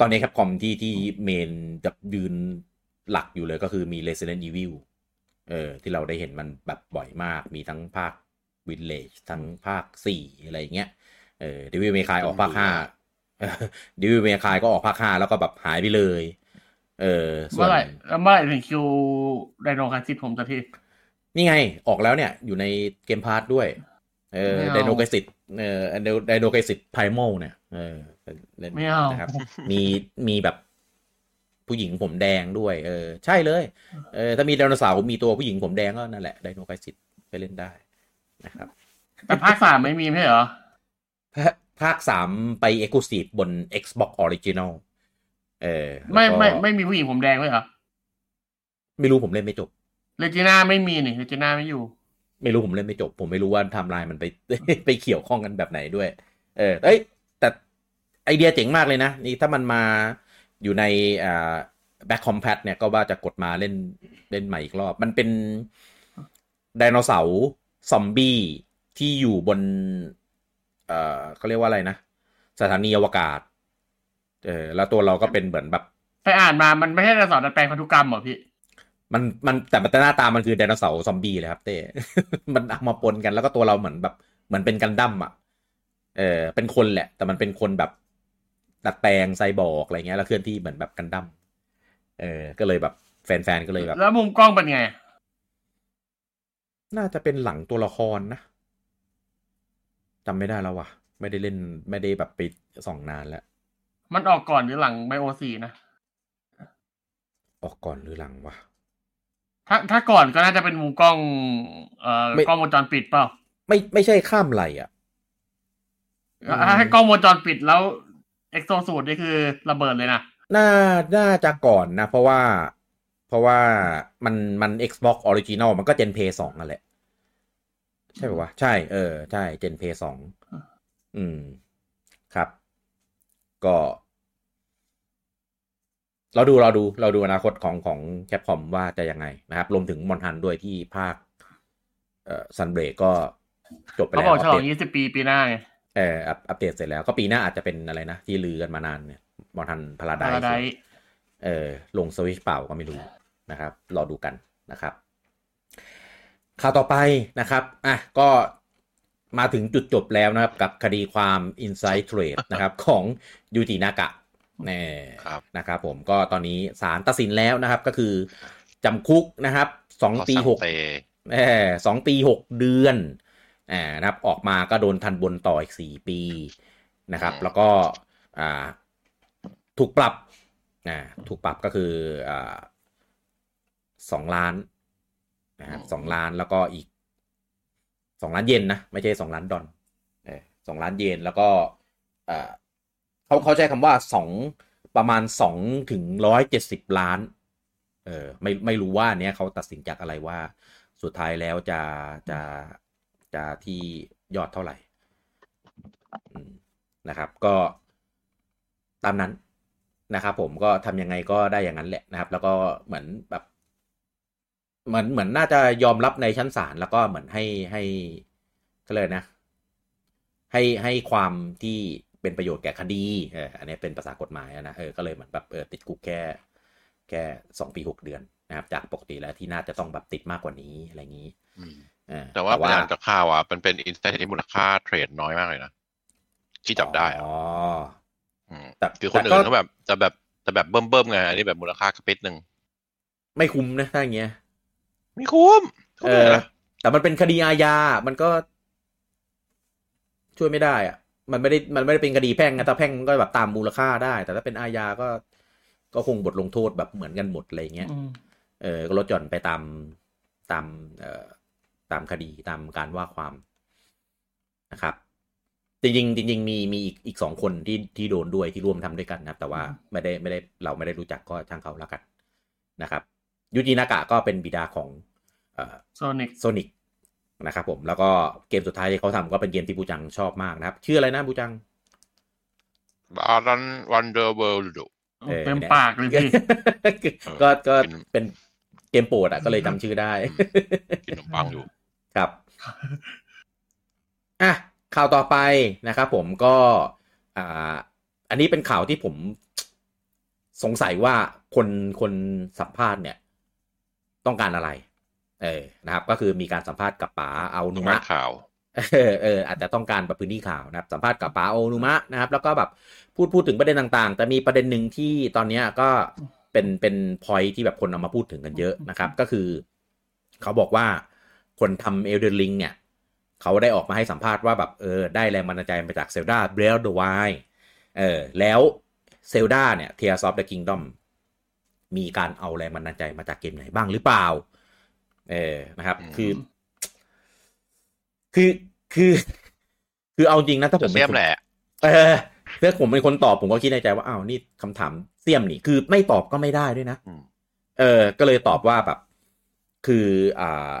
ตอนนี้ครับคอมที่ที่main จะยืนหลักอยู่เลยก็คือมี Resident Evil เออที่เราได้เห็นมันแบบบ่อยมากมีทั้งภาค Village ทั้งภาคสี่อะไรเงี้ย เออ Devil May Cry ออกภาคห้า Devil May Cry ก็ออกภาคห้าแล้วก็แบบหายไปเลย เออส่วเมื่อนไหร่แล้วเมื่อไหร่ถึงคิว Dino Crisis ผมจะทีนี่ไงออกแล้วเนี่ยอยู่ใน Game Pass ด้วย เออไม่เอา Dino Crisis เออDino Crisis Primal เนี่ยเออเล่นไม่เอานะครับ มีมีแบบผู้หญิงผมแดงด้วย เออ ใช่เลย เออถ้ามีไดโนเสาร์มีตัวผู้หญิงผมแดงก็นั่นแหละ Dino Crisis ไปเล่นได้ นะครับ แต่ภาคสามไม่มีไม่ใช่เหรอภาคภาคสามไป Exclusive บน Xbox Original เออไม่แล้วก็ไม่ไม่มีผู้หญิงผมแดงไม่เหรอ ไม่รู้ผมเล่นไม่จบ Regina ไม่มีนี่ Regina ไม่อยู่ ไม่รู้ผมเล่นไม่จบ ผมไม่รู้ว่าไทม์ไลน์มันไปไปเกี่ยวข้องกันแบบไหนด้วย เออเอ้ยแต่ไอเดียเจ๋งมากเลยนะ นี่ถ้ามันมาอยู่ในอ่า Back Compat เนี่ยก็ว่าจะกดมาเล่นเล่นใหม่อีกรอบ มันเป็นไดโนเสาร์ ซอมบี้ที่อยู่บน เอ่อเขาเรียกว่าอะไรนะ สถานีอวกาศ เออ แล้วตัวเราก็เป็นเหมือนแบบไปอ่านมา มันไม่ใช่ไดโนเสาร์ดัดแปลงพันธุ์ุกรรมเหรอพี่ มัน มันแต่แต่หน้าตามันคือไดโนเสาร์ซอมบี้เลยครับเต้ มันเอามาปนกัน แล้วก็ตัวเราเหมือนแบบ เหมือนเป็นกันดั้มอะ เออ เป็นคนแหละ แต่มันเป็นคนแบบดัดแปลงไซบอร์กอะไรเงี้ย แล้วเคลื่อนที่เหมือนแบบกันดั้ม เออ ก็เลยแบบแฟนๆ ก็เลยแบบ แล้วมุมกล้องเป็นไง น่าจะเป็นหลังตัวละครนะจำไม่ได้แล้วว่ะ ไม่ได้เล่นไม่ได้แบบไปส่องนานแล้ว มันออกก่อนหรือหลังไบโอซีนะ ออกก่อนหรือหลังวะถ้าถ้าก่อนก็น่าจะเป็นมุมกล้องเอ่อไม่กล้องวงจรปิดเปล่า ไม่ไม่ใช่ข้ามไหลอะอืมถ้าให้กล้องวงจรปิดแล้วเอ็กโซสูตรนี่คือระเบิดเลยนะ น่า น่าจะก่อนนะ เพราะว่า เพราะว่ามันมัน Xbox Original มันก็ Gen Play 2นั่นแหละ ใช่ป่าวะ ใช่ เออ ใช่ Gen Play 2อืม ครับ ก็ เราดูเราดูเราดูอนาคตของของแคปคอมว่าจะยังไงนะครับ รวมถึงมอนฮันด้วยที่ภาค เอ่อซันเบรกก็จบไปเขาแล้วบอกฉลองปเดตยี่สิบปีปีหน้าไงเอออัปอัปเดตเสร็จแล้วก็ปีหน้าอาจจะเป็นอะไรนะ ที่ลือกันมานานเนี่ยมอทันพาราไดพาราไดเออลงสวิชเปล่าก็ไม่รู้ นะครับ รอดูกันนะครับ ข่าวต่อไปนะครับ อะ ก็มาถึงจุดจบแล้วนะครับ กับคดีความ Inside Trade นะครับ ของยูจินากะแน่ครับนะครับผมก็ตอนนี้ศาลตัดสินแล้วนะครับ ก็คือจำคุกนะครับสองเขาปีสั่งหกเตเออสองปีหกเดือนอ่านะครับ ออกมาก็โดนทันบนต่ออีกสี่ปีนะครับ แล้วก็อ่าถูกปรับอ่าถูกปรับก็คืออ่า สองล้านนะครับสองล้านแล้วก็อีกสองล้านเยนนะ ไม่ใช่สองล้านดอลเออสองล้านเยนแล้วก็อ่าเขาเขาใช้คำว่าสองประมาณสองถึงร้อยเจ็ดสิบล้านเออไม่ไม่รู้ว่าเนี้ยเขาตัดสินจากอะไรว่าสุดท้ายแล้วจะจะจะที่ยอดเท่าไหร่อืมนะครับก็ตามนั้นนะครับผมก็ทำยังไงก็ได้อย่างนั้นแหละนะครับ แล้วก็เหมือนแบบ เหมือนเหมือนน่าจะยอมรับในชั้นศาลแล้วก็เหมือนให้ให้ก็เลยกนะ ให้ให้ความที่เป็นประโยชน์แก่คดีเอออันนี้เป็นภาษากฎหมายอะนะเออก็เลยเหมือนแบบเออติดคุกแค่แค่สองปีหกเดือนนะครับ จากปกติแล้วที่น่าจะต้องแบบติดมากกว่านี้อะไรอย่างนี้อืมเออแต่ว่าพยานจากข่าวอะมันเป็นอินสแตนที่มูลค่าเทรดน้อยมากเลยนะ ที่จับได้อะอ๋อมแต่คือคนแต่ก็อื่นเขาแบบจะแบบจะแบบเบิ่มเบิ่มๆไงอันนี้แบบมูลค่ากระปิดหนึ่งไม่คุ้มนะถ้าอย่างเงี้ย ไม่คุ้มเออแต่มันเป็นคดีอาญา มันก็ ช่วยไม่ได้อะมันไม่ได้มันไม่ได้เป็นคดีแพ่งนะถ้าแพ่งมันก็แบบตามมูลค่าได้ แต่ถ้าเป็นอาญาก็ ก็คงบทลงโทษแบบเหมือนกันหมดอะไรเงี้ยอืมเออก็ลดหย่อนไปตามตาม เอ่อตามคดีตามการว่าความนะครับ จริงๆจริงๆมีมีอีกอีกสองคนที่ที่โดนด้วยที่ร่วมทำด้วยกันนะครับ แต่ว่าไม่ได้ไม่ได้เราไม่ได้รู้จักก็ช่างเขาแล้วกันนะครับ ยูจินากะก็เป็นบิดาของเอ่อโซนิกโซนิกนะครับผมแล้วก็เกมสุดท้ายที่เขาทำก็เป็นเกมที่บูจังชอบมากนะครับ ชื่ออะไรนะบูจังบารันWonderworld เออเต็มเนี่ยปากเลยพี่ก็ก็เป็นเป็นเกมโปรดอะก็เลยจำชื่อได้กินขนมปังอยู่ครับอะข่าวต่อไปนะครับผมก็อ่าอันนี้เป็นข่าวที่ผมสงสัยว่าคนคนสัมภาษณ์เนี่ย ต้องการอะไร เออนะครับ ก็คือมีการสัมภาษณ์กับป๋าอาโอนุมามะข่าวเออเอออาจจะต้องการแบบพื้นที่ข่าวนะครับ สัมภาษณ์กับป๋าอาโอนุมะนะครับ แล้วก็แบบพูดพูดถึงประเด็นต่างๆ แต่มีประเด็นหนึ่งที่ตอนเนี้ยก็เป็นเป็นพอยที่แบบคนเอามาพูดถึงกันเยอะนะครับ ก็คือ เขาบอกว่าคนทำ Elden Ring เนี่ย เขาได้ออกมาให้สัมภาษณ์ว่าแบบเออได้แรงบันดาลใจมาจาก Zelda Breath of the Wild เออแล้ว Zelda เนี่ย Tears of the Kingdom มีการเอาแรงบันดาลใจมาจากเกมไหนบ้างหรือเปล่า เออนะครับอืมคือ คือคือคือเอาจริงนะถ้าผจะมเสียมคนแหละเออถ้าผมเป็นคนตอบผมก็คิดในใจว่าอ้าวนี่คำถามเสี่ยมนี่คือไม่ตอบก็ไม่ได้ด้วยนะอืมเออ ก็เลยตอบว่าแบบ คืออ่า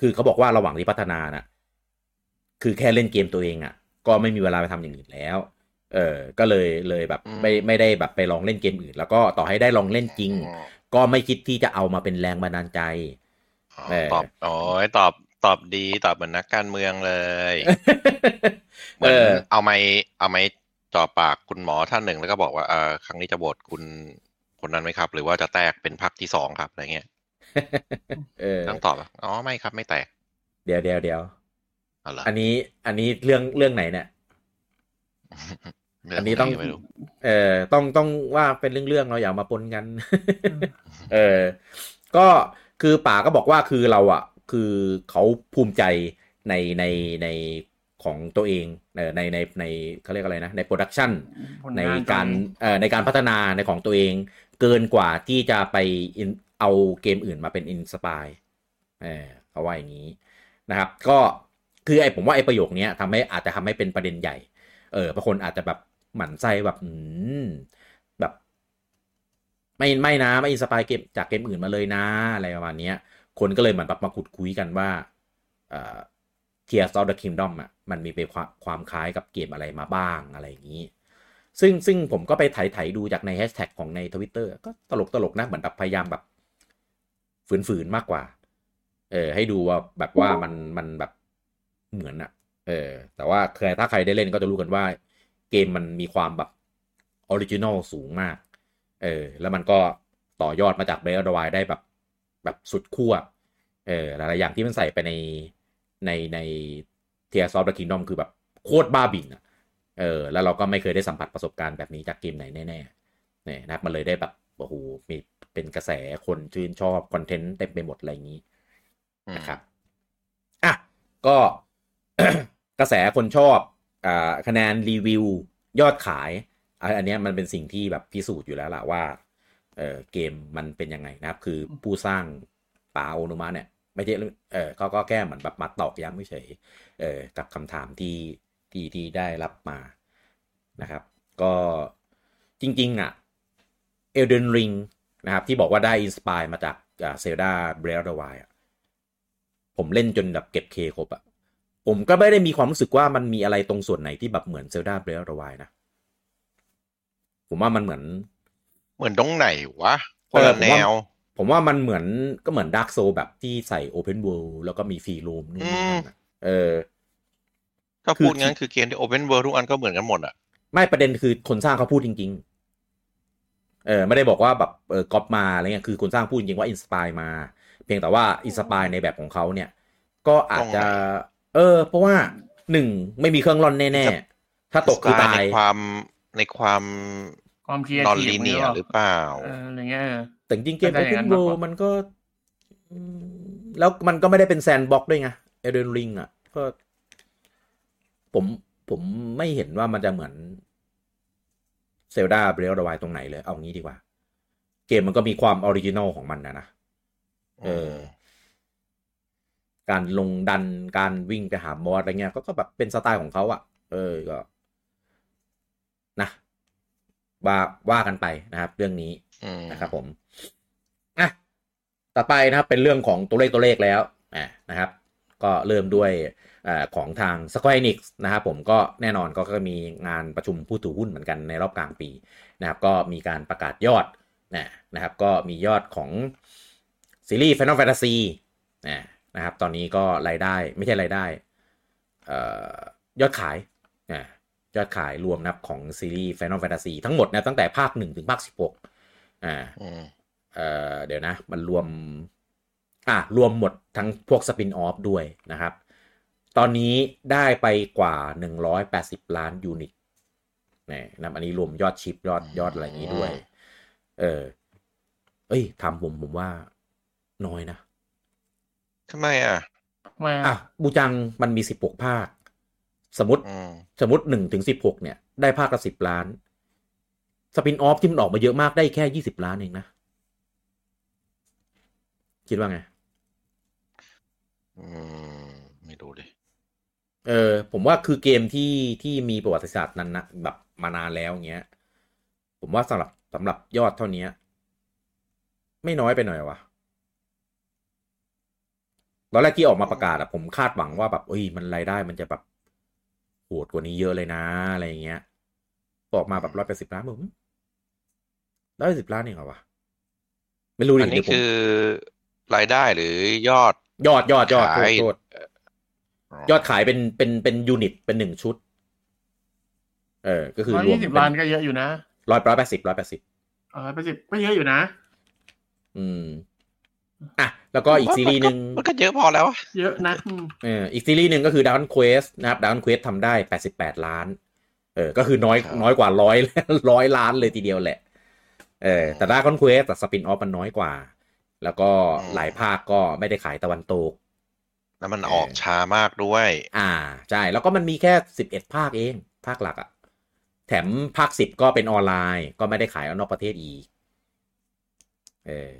คือเขาบอกว่าระหว่างที่พัฒนาน่ะ คือแค่เล่นเกมตัวเองอะ ก็ไม่มีเวลาไปทำอย่างอื่นแล้ว เออก็เลยเลยแบบไม่ไม่ได้แบบไปลองเล่นเกมอื่น แล้วก็ต่อให้ได้ลองเล่นจริง ก็ไม่คิดที่จะเอามาเป็นแรงบันดาลใจอ๋อเออตอบโอ้ยตอบตอบดีตอบเหมือนนักการเมืองเลยเหมืเออนอเอาไม้เอาไม้จ่อปากคุณหมอท่านหนึ่งแล้วก็บอกว่าเออครั้งนี้จะโหวตคุณคนนั้นไหมครับ หรือว่าจะแตกเป็นพรรคที่สองครับอะไรเงี้ยเออต้องตอบว่าอ๋อไม่ครับไม่แตก เดี๋ยวเดี๋ยวเดี๋ยวเอาเหรออันนี้อันนี้เรื่องเรื่องไหนเนี่ยไม่ อันนี้ต้องไม่รู้เออต้องต้องว่าเป็นเรื่องๆเราอย่ามาปนกัน เออ ก็คือป๋าก็บอกว่าคือเราอะ คือเขาภูมิใจในในในของตัวเองเออในในในเขาเรียกอะไรนะ ใน productionผลในงานการตัวเองเอ่อในการพัฒนาในของตัวเอง เกินกว่าที่จะไป in- เอาเกมอื่นมาเป็น inspire เออเขาว่าอย่างนี้นะครับ ก็คือไอ้ผมว่าไอ้ประโยคเนี้ยทำให้อาจจะทำให้เป็นประเด็นใหญ่เออบางคนอาจจะแบบ หมั่นไส้แบบอืมแบบไม่ไม่นะไม่ inspire เกมจากเกมอื่นมาเลยนะ อะไรประมาณนี้คนก็เลยเหมือนแบบมาขุดคุ้ยกันว่าเอ่อ Tears of the Kingdom อะมันมีไปความความคล้ายกับเกมอะไรมาบ้างอะไรอย่างนี้ ซึ่งซึ่งผมก็ไปไถๆดูจากในแฮชแท็กของในทวิตเตอร์ก็ตลกตลกนะเหมือนแบบพยายามแบบ ฝืนๆมากกว่า เออ ให้ดูว่าแบบว่ามันมันแบบเหมือนอะเออ แต่ว่าใครถ้าใครได้เล่นก็จะรู้กันว่า มันมีความแบบ original สูงมาก เออ แล้วมันก็ต่อยอดมาจาก Breath Wild ได้แบบแบบสุดขั้ว เออ หลายๆอย่างที่มันใส่ไปในในใน Tears of Kingdom คือแบบโคตรบ้าบิ่นอะเออ แล้วเราก็ไม่เคยได้สัมผัสประสบการณ์แบบนี้จากเกมไหนแน่ๆ เนี่ยนะครับมันเลยได้แบบโอ้โหมีเป็นกระแสคนชื่นชอบ content เต็มไปหมดอะไรอย่างนี้อืมนะครับ อะ ก็กระแสคนชอบอ่า คะแนนรีวิวยอดขาย อันนี้มันเป็นสิ่งที่แบบพิสูจน์อยู่แล้วล่ะว่าเเกมมันเป็นยังไงนะครับ คือผู้สร้างปาโอนุมาเนี่ยไม่ใช่เออเขาก็แก้เหมือนแบบมาตอกย้ำไม่เฉยเออกับคำถามที่ที่ที่ได้รับมานะครับ ก็จริง ๆ อะ Elden Ring นะครับ ที่บอกว่าได้ inspire มาจาก Zelda Breath Wild อะผมเล่นจนแบบเก็บเคครบอะ ผมก็ไม่ได้มีความรู้สึกว่ามันมีอะไรตรงส่วนไหนที่แบบเหมือน Zelda Breath Wild นะ ผมว่ามันเหมือน เหมือนตรงไหนวะคนละเออผมแนว่าวผมว่ามันเหมือนก็เหมือน Dark Souls แบบที่ใส่ open world แล้วก็มี free roam นู่นนี่นั่นอะเออถ้าคือพูดงั้นคือเกมที่ open world ทุกอันก็เหมือนกันหมดอะ ไม่ประเด็นคือคนสร้างเขาพูดจริง ๆ เออ ไม่ได้บอกว่าแบบเออก๊อปมาอะไรเงี้ยคือคนสร้างพูดจริงๆว่าอินสปายมา เพียงแต่ว่าอินสปายในแบบของเขาเนี่ย ก็อาจจะตรงไหน เออ เพราะว่าหนึ่งไม่มีเครื่องร่อนแน่ๆ ถ้าตกคือตาในยความในความความเคียนอนทีลีเนียหรือเปล่าเอออะไรเงี้ยแต่จริงๆเกมก็โอได้อเพย่างนนั้นโ o มากกว่ามันก็อืมแล้วมันก็ไม่ได้เป็นแซนบ็อกด้วยไงเอเดนริงอะ ก็ ผมผมไม่เห็นว่ามันจะเหมือน Zelda Breath Wild ตรงไหนเลย เอางี้ดีกว่า เกมมันก็มีความ original ของมันนะนะเออ การลงดันการวิ่งไปหาบอสอะไรเงี้ยก็ก็แบบเป็นสไตล์ของเขาอะเออก็นะว่าว่ากันไปนะครับ เรื่องนี้อืมนะครับ ผมอะต่อไปนะครับเป็นเรื่องของตัวเลขตัวเลขแล้วอ่านะครับ ก็เริ่มด้วยอาของทาง Square Enix นะครับผมก็แน่นอนก็ก็มีงานประชุมผู้ถือหุ้นเหมือนกันในรอบกลางปีนะครับ ก็มีการประกาศยอดนะนะครับ ก็มียอดของซีรีส์ Final Fantasy นะ นะครับ ตอนนี้ก็รายได้ไม่ใช่รายได้เอ่อยอดขายนะยอดขายรวมนะครับของซีรีส์ Final Fantasy ทั้งหมดนะตั้งแต่ภาค1ถึงภาค16อ่าอืมเอ่อเดี๋ยวนะ มันรวม อะรวมหมดทั้งพวกสปินออฟด้วยนะครับ ตอนนี้ได้ไปกว่า 180 ล้านยูนิตนี่นะอันนี้รวมยอดชิปยอดยอดอะไรอย่างนี้ด้วย เออ เอ้ยทำผมผมว่าน้อยนะ ทำไมอะมาอะบูจังมันมี16ภาค สมมติอืมสมมติหนึ่งถึงสิบหกเนี่ย ได้ภาคละสิบล้าน สปินออฟที่มันออกมาเยอะมากได้แค่ยี่สิบล้านเองนะ คิดว่าไง อืม ไม่รู้ดิเออ ผมว่าคือเกมที่ที่มีประวัติศาสตร์นั้นนะแบบมานานแล้วเงี้ย ผมว่าสำหรับสำหรับยอดเท่านี้ ไม่น้อยไปหน่อยวะ ตอนแรกที่ออกมาประกาศอะผมคาดหวังว่าแบบเอ้ยมันรายได้มันจะแบบโหดกว่านี้เยอะเลยนะอะไรอย่างเงี้ยออกมาแบบร้อยแปดสิบล้านผมร้อยสิบล้านเองเหรอวะไม่รู้ดิอันนี้เดี๋ยวผมคือรายได้หรือยอด ยอดยอดยอดโทขาษยโทษยอดขายเป็นเป็นเป็นยูนิตเป็นหนึ่งชุด เออ ก็คือร้อยรวมยี่สิบล้านก็เยอะอยู่นะร้อยร้อยแปดสิบร้อยแปดสิบเออไปสิบก็เยอะอยู่นะ อืม อะแล้วก็อีกซีรีส์หนึ่งมันก็เยอะพอแล้วอะเยอะนะอืมเอออีกซีรีส์หนึ่งก็คือ Dragon Quest นะครับ Dragon Quest ทำได้แปดสิบแปดล้าน เออ ก็คือน้อยน้อยกว่าร้อยร้อยล้านเลยทีเดียวแหละ เออ แต่ Dragon Quest แต่สปินออฟมันน้อยกว่า แล้วก็หลายภาคก็ไม่ได้ขายตะวันตก แล้วมันออกช้ามากด้วย อ่า ใช่ แล้วก็มันมีแค่สิบเอ็ดภาคเอง ภาคหลักอะแถมภาคสิบก็เป็นออนไลน์ก็ไม่ได้ขายออกนอกประเทศอีก เออ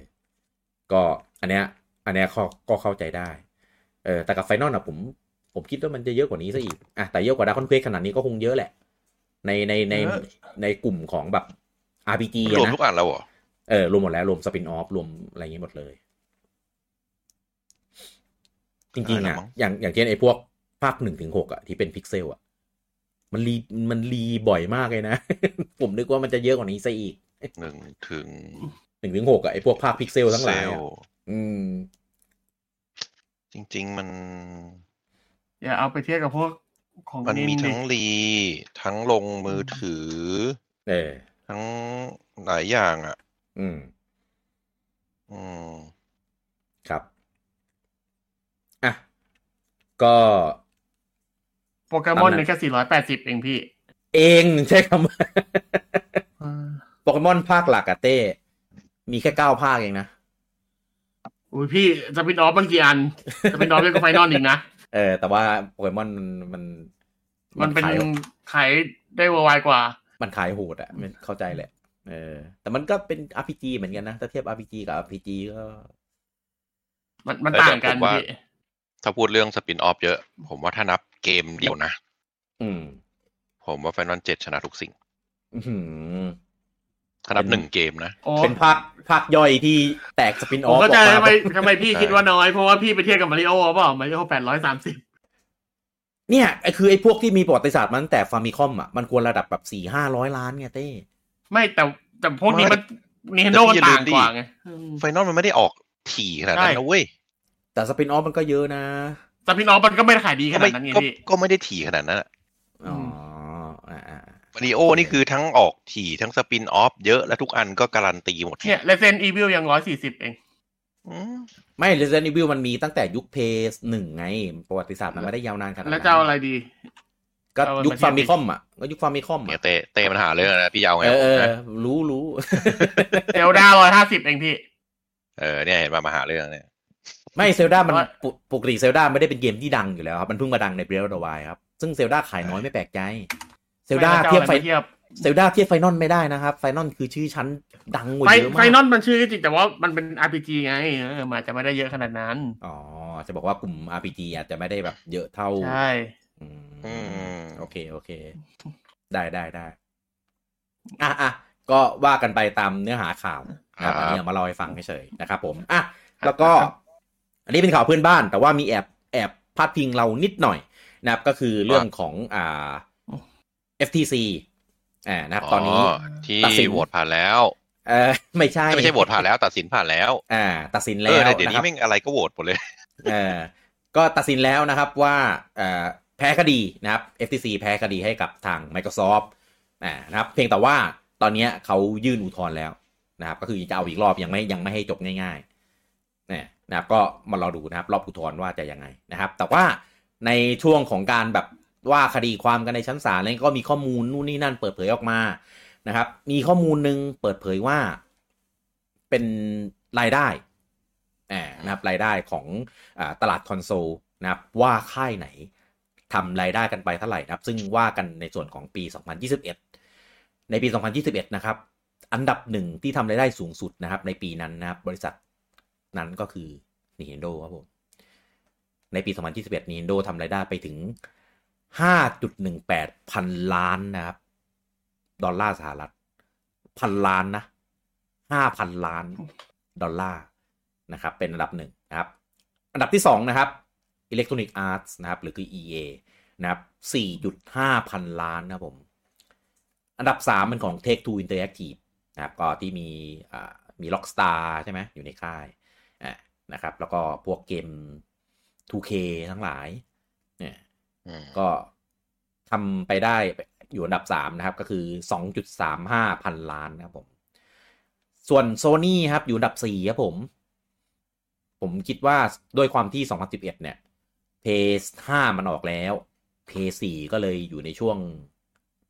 ก็อันเนี้ยอันเนี้ยก็ก็เข้าใจได้เออแต่กับ Final อะผมผมคิดว่ามันจะเยอะกว่านี้ซะอีกอะแต่เยอะกว่า Dragon Quest ขนาดนี้ก็คงเยอะแหละ ในในในในกลุ่มของแบบ RPG รวอะมนะทุกอันแล้วเหรอเออรวมหมดแล้ว รวม spin-off รวมอะไรอย่างงี้หมดเลย จริงๆได้อะแล้วมั้งอย่างอย่างเช่นไอ้พวกภาคหนึ่งถึงหกอะที่เป็นพิกเซลอะมันรีมันรีบ่อยมากเลยนะ ผมนึกว่ามันจะเยอะกว่านี้ซะอีกหนึ่งถึงห นึ่งถึงหกอะไอ้พวกภาคพิกเซลทั้งหลายเซอะลล์อืม จริง ๆ มันเอย่าเอาไปเทียบกับพวกของมันมีดิทั้งรี ทั้งลงมือถือ เออทั้งหลายอย่างอะ อืม อืม ครับ อะ ก็โปเกมอนตามนั้นนี่แค่สี่ร้อยแปดสิบเองพี่ เองใช้คำว่าโปเกมอนภาคหลักอะเต้ มีแค่เก้าภาคเองนะอุ้ยพี่จะเป็นออฟบางกี่อันจะเป็นออฟเรื่องไฟนอลอีกนะเออ แต่ว่าโปเกมอนมันมันมันเป็นขายขายได้เวอร์ไวกว่า มันขายโหดอะมันเข้าใจแหละ เออ แต่มันก็เป็น RPG เหมือนกันนะ ถ้าเทียบ RPG กับ RPG ก็ มันมันเออต่างกันแต่ผมว่าพี่ถ้าพูดเรื่องสปินออฟเยอะ ผมว่าถ้านับเกมเดียวนะ อืม ผมว่า Final 7ชนะทุกสิ่งอื้อหือ ถ้านับเป็นหนึ่งเกมนะโอ้เป็นภาคภาคย่อยที่แตกสปินอผอมฟก็จะออกทำไมมาทำไมพี่ใช่คิดว่าน้อย เพราะว่าพี่ไปเทียบกับมาริโอเปล่ามาริโอแปดร้อยสามสิบเนี่ยไอ้คือไอ้พวกที่มีประวัติศาสตร์มาตั้งแต่ฟาร์มิคอมอะมันควรระดับแบบสี่ห้าร้อยล้านไงเต้ ไม่แต่แต่พวกนี้มันนีเฮนโดแต่มันพี่อย่าลืต่ามงดิกว่าไงอืมไฟนอลมันไม่ได้ออกถี่ขนาดนั้นใช่นะเว้ย แต่สปินออฟมันก็เยอะนะแต่พี่น้องมันก็ไม่ได้ขายดีขก็นาไม่ดนั้นไงก็พี่ก็ไม่ได้ถี่ขนาดนั้นอะอ๋ออ่าอ่า มาริโอนี่คือทั้งออกถี่ทั้งสปินออฟเยอะและทุกอันก็การันตีหมด เนี่ยเลเซนอีวิลยังร้อยสี่สิบเองอืมไม่ Resident Evil มันมีตั้งแต่ยุคเพย์หนึ่งไง ประวัติศาสตร์มันไม่ได้ยาวนานขนาดนั้น แล้วจะเอาอะไรดี ก็เอามายุคเทียบฟาร์มิคอมอะ ก็ยุคฟาร์มิคอมเนี่อะยเตเตมันหาเรื่องนะพี่ยาวไงเออเออนะรู้รู้เซลดาร้อยห้าสิบเองพี่ เออเนี่ยเห็นมามาหาเรื่องเนี่ย ไม่เซลดามันว่าปกปกติเซลดาไม่ได้เป็นเกมที่ดังอยู่แล้วครับ มันเพิ่งมาดังในเบรลดวายครับ ซึ่งเซลดาขายน้อยไม่แปลกใจ เซลดาไม่เทียบจะไฟอาอะไรมาเทียบเซลดาเทียบไฟนอลไม่ได้นะครับ ไฟนอลคือชื่อชั้นดังกว่าไฟเยอะไฟมากนอลมันชื่อจริงแต่ว่ามันเป็น RPG ไงเออมันอาจจะไม่ได้เยอะขนาดนั้น อ๋อ จะบอกว่ากลุ่ม RPG อาจจะไม่ได้แบบเยอะเท่า ใช่อืมอืมโอเคโอเค ได้ได้ได้อะอะก็ว่ากันไปตามเนื้อหาข่าวนะครับครับอันนี้เอามาเล่าให้ฟังเฉยๆนะครับผมอะแล้วก็ อันนี้เป็นข่าวเพื่อนบ้าน แต่ว่ามีแอบแอบพาดพิงเรานิดหน่อยนะครับก็คือเรื่องของอ่า FTC อ่านะครับ ตอนนี้ที่ตัดสินโหวตผ่านแล้วเออไม่ใช่ไม่ใช่โหวตผ่านแล้วตัดสินผ่านแล้ว อ่า ตัดสินเอแล้อวแต่เดี๋ยวนะคนี้รับแม่งอะไรก็โหวตหมดเลยเออก็ตัดสินแล้วนะครับว่าเอ่อแพ้คดีนะครับ FTC แพ้คดีให้กับทาง Microsoft อ่านะครับ เพียงแต่ว่าตอนเนี้ยเขายื่นอุทธรณ์แล้วนะครับ ก็คือจะเอาอีกรอบยังไม่ยังไม่ให้จบง่ายๆเนี่ยนะครับ ก็มารอดูนะครับ รอบอุทธรณ์ว่าจะยังไงนะครับ แต่ว่าในช่วงของการแบบ ว่าคดีความกันในชั้นศาลอะไรก็มีข้อมูลนู่นนี่นั่นเปิดเผยออกมานะครับ มีข้อมูลหนึ่งเปิดเผยว่าเป็นรายได้นะครับรายได้ของอตลาดคอนโซลนะครับว่าค่ายไหนทำรายได้กันไปเท่าไหร่นะครับ ซึ่งว่ากันในส่วนของปี 2021 ในปี 2021 นะครับ อันดับหนึ่งที่ทำรายได้สูงสุดนะครับ ในปีนั้นนะครับ บริษัทนั้นก็คือ Nintendo ครับผม ในปี 2021 Nintendo ทำรายได้ไปถึง 5.18 พันล้านนะครับ ดอลลาร์สหรัฐ พันล้านนะ 5,000 ล้าน ดอลลาร์นะครับ เป็นอันดับหนึ่งนะครับ อันดับที่สองนะครับ Electronic Arts นะครับ หรือคือ EA นะครับ 4.5 พันล้านนะครับผม อันดับสามเป็นของ Take Two Interactive นะครับ ก็ที่มีอ่ามี Rockstar ใช่ไหมอยู่ในค่ายอ่านะครับ แล้วก็พวกเกม 2K ทั้งหลาย ก็ทำไปได้อยู่อันดับสามนะครับ ก็คือ 2.35 พันล้านนะครับผม ส่วน Sony ครับ อยู่อันดับสี่ครับผม ผมคิดว่าด้วยความที่ 2011 เนี่ย PS5 มันออกแล้ว PS4 ก็เลยอยู่ในช่วง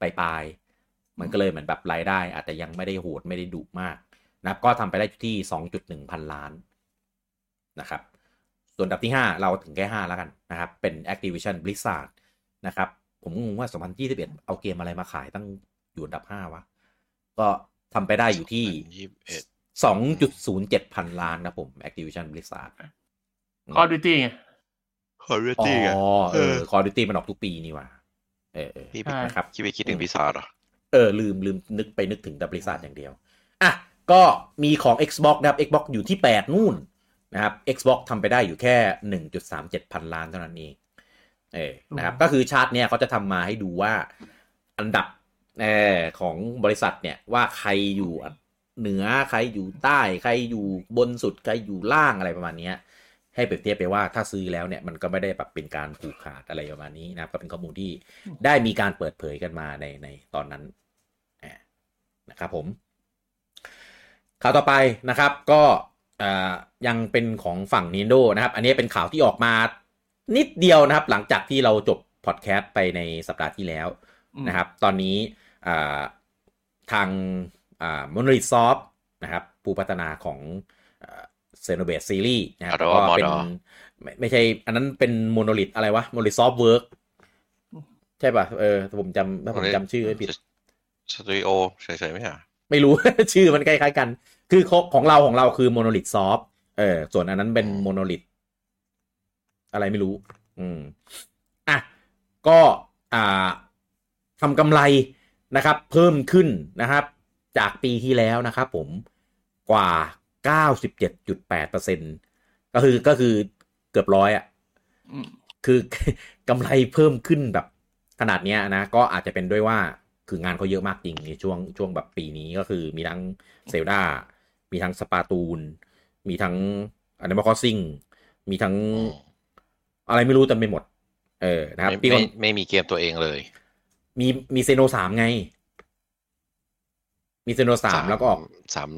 ปลายๆมันก็เลยเหมือนแบบรายได้ อาจจะยังไม่ได้โหดไม่ได้ดุมากนะครับ ก็ทำไปได้ที่ 2.1 พันล้านนะครับ ส่วนอันดับที่ 5 เราถึงแค่5แล้วกันนะครับ เป็น Activision Blizzard นะครับ ผมงงว่า 2021 เอาเกมอะไรมาขายตั้งอยู่อันดับ 5 วะ ก็ทำไปได้อยู่ที่21 2.07 พันล้านนะผม Activision Blizzard คอดูตี้ไงคอร์เรอ๋ตี้ไงอเอเอออ Call of Duty มันออกทุกปีนี่หว่าเออเออพี่ไปใช่นะครับคิดไปคิดถึงพิซซ่าเหรอ เออ ลืมลืมนึกไปนึกถึง Blizzard อย่างเดียว อะ ก็มีของ Xbox นะครับ Xbox อยู่ที่ 8 นู่น นะครับ Xbox ทำไปได้อยู่แค่ 1.37 พันล้านเท่านั้นเอง เออนะครับ ก็คือชาร์ตเนี่ยเขาจะทำมาให้ดูว่าอันดับเออของบริษัทเนี่ยว่าใครอยู่เหนือใครอยู่ใต้ใครอยู่บนสุดใครอยู่ล่างอะไรประมาณเนี้ยให้เปรียบเทียบไปว่าถ้าซื้อแล้วเนี่ยมันก็ไม่ได้แบบเป็นการผูกขาดอะไรประมาณนี้นะครับ ก็เป็นข้อมูลที่ได้มีการเปิดเผยกันมาในในตอนนั้นนะครับผมข่าวต่อไปนะครับก็ ยังเป็นของฝั่ง Nintendo นะครับ อันนี้เป็นข่าวที่ออกมานิดเดียวนะครับ หลังจากที่เราจบพอดแคสต์ไปในสัปดาห์ที่แล้วนะครับ ตอนนี้ทาง Monolith Soft นะครับผู้พัฒนาของ Xenoblade ซีรีส์นะครับก็เป็นไม่ไม่ใช่ อันนั้นเป็น Monolith อะไรวะ Monolith Softworks ใช่ป่ะ เออผมจำถ้าผมจำชื่อไม่ผิดสตูดิโอเฉยๆไม่ใช่ไม่รู้ ชื่อมันคล้ายๆกัน คือของเราของเราคือ Monolith Soft เออส่วนอันนั้นเป็น Monolith อะไรไม่รู้ อืมอะก็อ่าทำกำไรนะครับ เพิ่มขึ้นนะครับ จากปีที่แล้วนะครับผมกว่า 97.8%ก็คือก็คือเกือบร้อยอะคือกำไรเพิ่มขึ้นแบบขนาดนี้นะ ก็อาจจะเป็นด้วยว่าคืองานเขาเยอะมากจริงในช่วงช่วงแบบปีนี้ก็คือมีทั้งเซลดา มีทั้งสปาตูน มีทั้งอันนี้มาคอซิงมีทั้งอะไรไม่รู้แต่ไม่หมด เออนะครับปีไม่ไม่มีเกมตัวเองเลย มีมีเซโนสามไง มี Xeno สามแล้วก็ออกสาม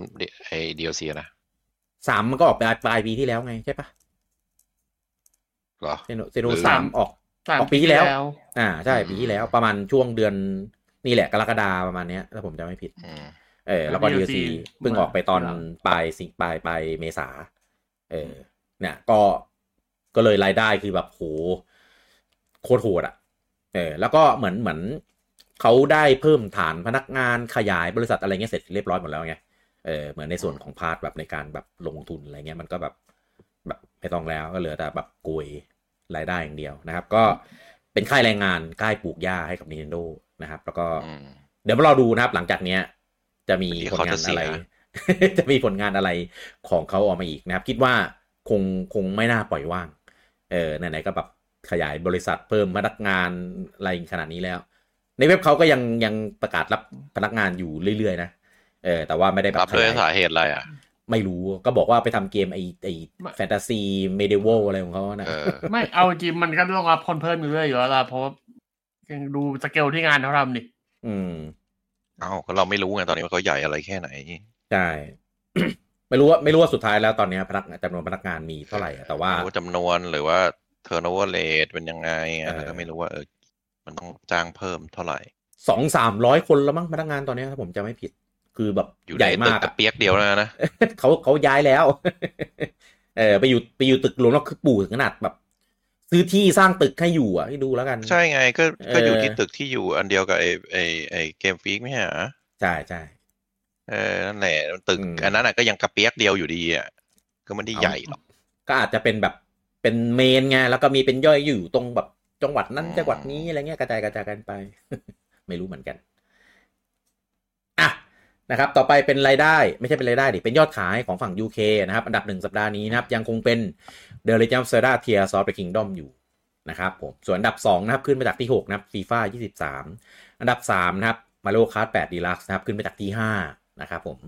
ไอ DLC นะสามมันก็ออกไปปลายปีที่แล้วไงใช่ปะหรอ Xeno Xeno สามออกออกปีที่แล้ว อ่า ใช่ปีที่แล้วประมาณช่วงเดือนนี่แหละกรกฎาประมาณเนี้ยถ้าผมจำไม่ผิด เออแล้วก็ DLC เพิ่งออกไปตอนปลายสิปลายปลายเมษาเออเนี่ย ก็ก็เลยรายได้คือแบบโหโคตรโหดอะ เออ แล้วก็เหมือนเหมือนเขาได้เพิ่มฐานพนักงานขยายบริษัทอะไรเงี้ยเสร็จเรียบร้อยหมดแล้วไงเออเหมือนในส่วนของพาร์ทแบบในการแบบลงทุนอะไรเงี้ยมันก็แบบแบบไม่ต้องแล้วก็เหลือแต่แบบกุยรายได้อย่างเดียวนะครับ ก็เป็นค่ายแรงงานค่ายปลูกหญ้าให้กับ Nintendo นะครับ แล้วก็เดี๋ยวเราดูนะครับ หลังจากเนี้ย จะมีผลงานอะไร จะมีผลงานอะไรของเขาออกมาอีกนะครับ คิดว่าคงคงไม่น่าปล่อยว่าง เออไหนๆก็แบบขยายบริษัทเพิ่มพนักงานอะไรขนาดนี้แล้ว ในเว็บเขาก็ยังยังประกาศรับพนักงานอยู่เรื่อยๆนะเออแต่ว่าไม่ได้แบบรับด้วยสาเหตุอะไรอะ ไม่รู้ก็บอกว่าไปทำเกมไอไอ fantasy medieval อะไรของเขานะไม่เอาจริงมันก็ต้องรับคนเพิ่มอยู่เรื่อยอยู่แล้วเพราะยังดูสเกลที่งานเขาทำดิอืมเอาก็เราไม่รู้ไงตอนนี้ว่าเขาใหญ่อะไรแค่ไหนใช่ไม่รู้ว่าไม่รู้ว่าสุดท้ายแล้วตอนนี้พนักจำนวนพนักงานมีเท่าไหร่แต่ว่าจำนวนหรือว่า turnover rate เป็นยังไงอะก็ไม่รู้ว่าเออมันต้องจ้างเพิ่มเท่าไหร่สองสามร้อยคนแล้วมั้งพนักงานตอนนี้ถ้าผมจำไม่ผิด คือแบบใหญ่มากแป๊บเดียวแล้วนะเขาเขาย้ายแล้ว เออไปอยู่ไปอยู่ตึกรวมแล้วคือปู่ถึงขนาดแบบ ซื้อที่สร้างตึกให้อยู่อะให้ดูแล้วกัน ใช่ไงก็ก็อยู่ที่ตึกที่อยู่อันเดียวกับไอไอไอเกมฟิกไม่ใช่เหรอใช่ใช่เออนั่นแหละตึกอันนั้นอะก็ยังกระเปียกเดียวอยู่ดีอะก็ไม่ได้ใหญ่หรอกก็อาจจะเป็นแบบเป็นเมนไงแล้วก็มีเป็นย่อยอยู่ตรงแบบจังหวัดนั้นจังหวัดนี้อะไรเงี้ยกระจายกระจายกันไป ไม่รู้เหมือนกันอะนะครับ ต่อไปเป็นรายได้ ไม่ใช่เป็นรายได้ดิเป็นยอดขายของฝั่ง UK นะครับ อันดับหนึ่งสัปดาห์นี้นะครับ ยังคงเป็น The Legend of Zelda Tears of the Kingdom อยู่นะครับผมส่วนอันดับ 2 นะครับ ขึ้นมาจากที่ 6 นะครับ FIFA 23 อันดับ 3 นะครับ Mario Kart 8 Deluxe นะครับ ขึ้นมาจากที่ 5 นะครับผม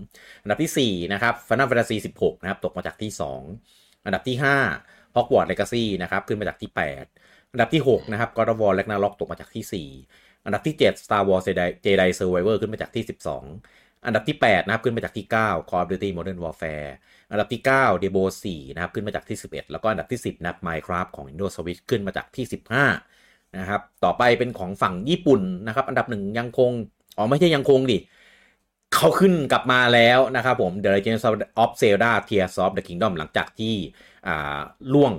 อันดับที่ 4 นะครับ Final Fantasy 16 นะครับ ตกมาจากที่ 2 อันดับที่ 5 Hogwarts Legacy นะครับ ขึ้นมาจากที่ 8 อันดับที่ 6 นะครับ God of War Ragnarok ตกมาจากที่ 4 อันดับที่ 7 Star Wars Jedi Survivor ขึ้นมาจากที่ 12 อันดับที่ 8 นะครับ ขึ้นมาจากที่ 9 Call of Duty Modern Warfare อันดับที่ 9 d e b o 4นะครับขึ้นมาจากที่ 11 แล้วก็อันดับที่ 10 นับ Minecraft ของ Nintendo Switch ขึ้นมาจากที่ 15 นะครับต่อไปเป็นของฝั่งญี่ปุ่นนะครับอันดับหนึ่งยังคงอ๋อไม่ใช่ยังคงดิเขาขึ้นกลับมาแล้วนะครับผม The Legend of Zelda Tears of the Kingdom หลังจากที่อ่าล่วง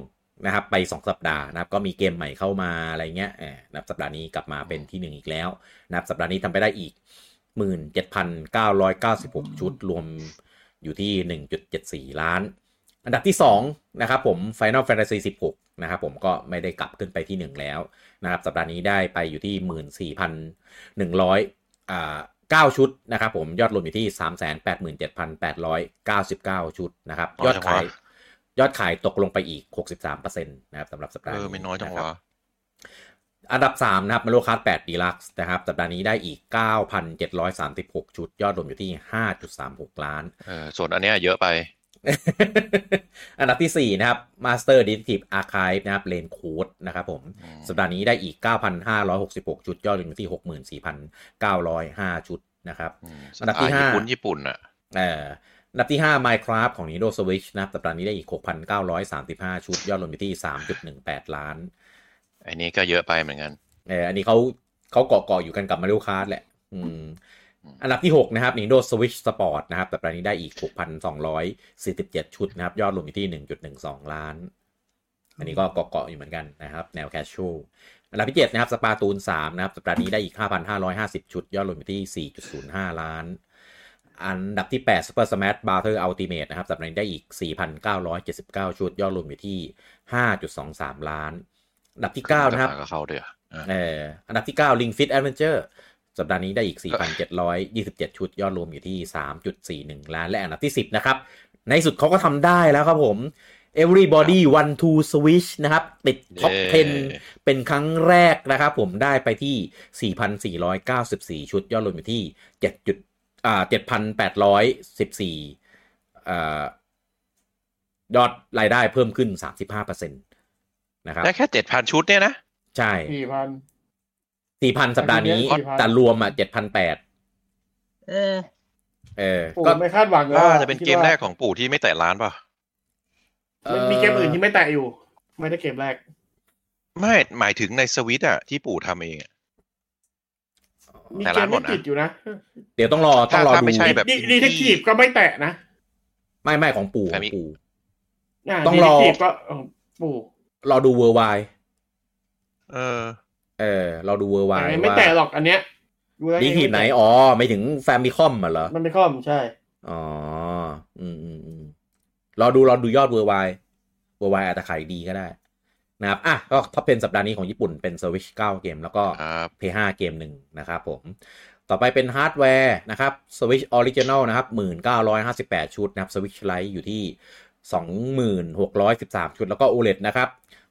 นะครับไป 2 สัปดาห์นะครับก็มีเกมใหม่เข้ามาอะไรเงี้ยนับสัปดาห์นี้กลับมาเป็นที่ 1 อีกแล้วนะครับสัปดาห์นี้ทำไปได้อีกหมื่นเจ็ดพันเก้าร้อยเก้าสิบหกชุดรวม อยู่ที่หนึ่งจุดเจ็ดสี่ล้าน อันดับที่สองนะครับผม Final Fantasy 16 นะครับผมก็ไม่ได้กลับขึ้นไปที่หนึ่งแล้วนะครับสัปดาห์นี้ได้ไปอยู่ที่หมื่นสี่พันหนึ่งร้อยอ่าเก้าชุดนะครับผมยอดรวมอยู่ที่สามแสนแปดหมื่นเจ็ดพันแปดร้อยเก้าสิบเก้าชุดนะครับ ยอดขายยอดขายตกลงไปอีกหกสิบสามเปอร์เซ็นต์นะครับสำหรับสัปดาห์นี้เออไม่น้อยจังวะ อันดับ 3 นะครับมาโลคัส8ดีลักซ์นะครับ สัปดาห์นี้ได้อีก 9,736 ชุด ยอดรวมอยู่ที่ 5.36 ล้านเออส่วนอันนี้เยอะไป อันดับที่ 4 นะครับ Master Detective Archive นะครับ Lane Code นะครับผมอืมสัปดาห์นี้ได้อีก 9,566 ชุด ยอดรวมอยู่ที่ 64,905 ชุดนะครับอืมอันดับที่อ่ห้าญี่ปุ่นญี่ปุ่นอะเอ่ออันดับที่ 5 Minecraft ของ Nintendo Switch นะครับสัปดาห์นี้ได้อีก 6,935 ชุด ยอดรวมอยู่ที่ 3.18 ล้าน อันนี้ก็เยอะไปเหมือนกันเอออันนี้เขาเขาเกาะเกาะอยู่กันกับ Mario Kart แหละอืมอืม อันดับที่ 6 นะครับ Nintendo Switch Sport นะครับสัปดาห์นี้ได้อีก 6,247 ชุดนะครับ ยอดรวมอยู่ที่ 1.12 ล้าน อันนี้ก็เกาะเกาะอยู่เหมือนกันนะครับ แนวแคชช a l อันดับที่ 7 นะครับสปาตูน 3 นะครับ สัปดาห์นี้ได้อีก 5,550 ชุด ยอดรวมอยู่ที่ 4.05 ล้าน อันดับที่ 8 Super Smash Brother Ultimate นะครับ สัปดาห์นี้ได้อีก 4,979 ชุด ยอดรวมอยู่ที่ 5.23 ล้าน อันดับที่9นะครับก็เข้าเดืออะเอออันดับที่9 Ring Fit Adventure สัปดาห์นี้ได้อีก 4,727 ชุด ยอดรวมอยู่ที่ 3.41 ล้าน และอันดับที่ 10 นะครับ ในสุดเขาก็ทำได้แล้วครับผม Everybody One to Switch นะครับ ติดท็อปเย้10 เป็นครั้งแรกนะครับผมได้ไปที่ 4,494 ชุด ยอดรวมอยู่ที่ 7. จุดอ่า7,814อ่า ยอดรายได้เพิ่มขึ้น 35% นะครับได้แค่เจ็ดพันชุดเนี่ยนะ ใช่สี่พันสี่พันสัปดาห์นี้4,000แต่รวมอะเจ็ดพันแปดเออ เออปู่ก็ไม่คาดหวังเลยว่าว่าจะเป็นเกมแรกของปู่ที่ไม่แตะล้านป่ะมันมีเกมอื่นที่ไม่แตะอยู่ ไม่ได้เกมแรก ไม่หมายถึงในสวิตอะที่ปู่ทำเองอะมีแต่เกร้ามนหมไม่ดนะติดอยู่นะ เดี๋ยวต้องรอต้ถ้าองรอถ้าดูไม่ใช่แบบดีดีเทคทีฟก็ไม่แตะนะ ไม่ไม่ของปู่ขแต่องมีปู่าต้องรอ Detective ก็เออปู่ รอดูเวอร์ไวเออ เออรอดูเวอร์ไวแต่ไม่ว่าแตะหรอกอันเนี้ยดูแล้วดีทีไหน อ๋อ ไม่ถึงแฟมิคอมอะเหรอมันไม่ค่อมใช่ อ๋อ อืมอืมอืมรอดูรอดูยอดเวอร์ไวเวอร์ไวอาจจะขายดีก็ได้ นะครับ อะ ก็ท็อป 10 สัปดาห์นี้ของญี่ปุ่นเป็น Switch 9 เกม แล้วก็ครับ P5 เกมหนึ่งนะครับผม ต่อไปเป็นฮาร์ดแวร์นะครับ Switch Original นะครับ 1958 ชุดนะครับ Switch Lite อยู่ที่ 2613 ชุด แล้วก็ OLED นะครับ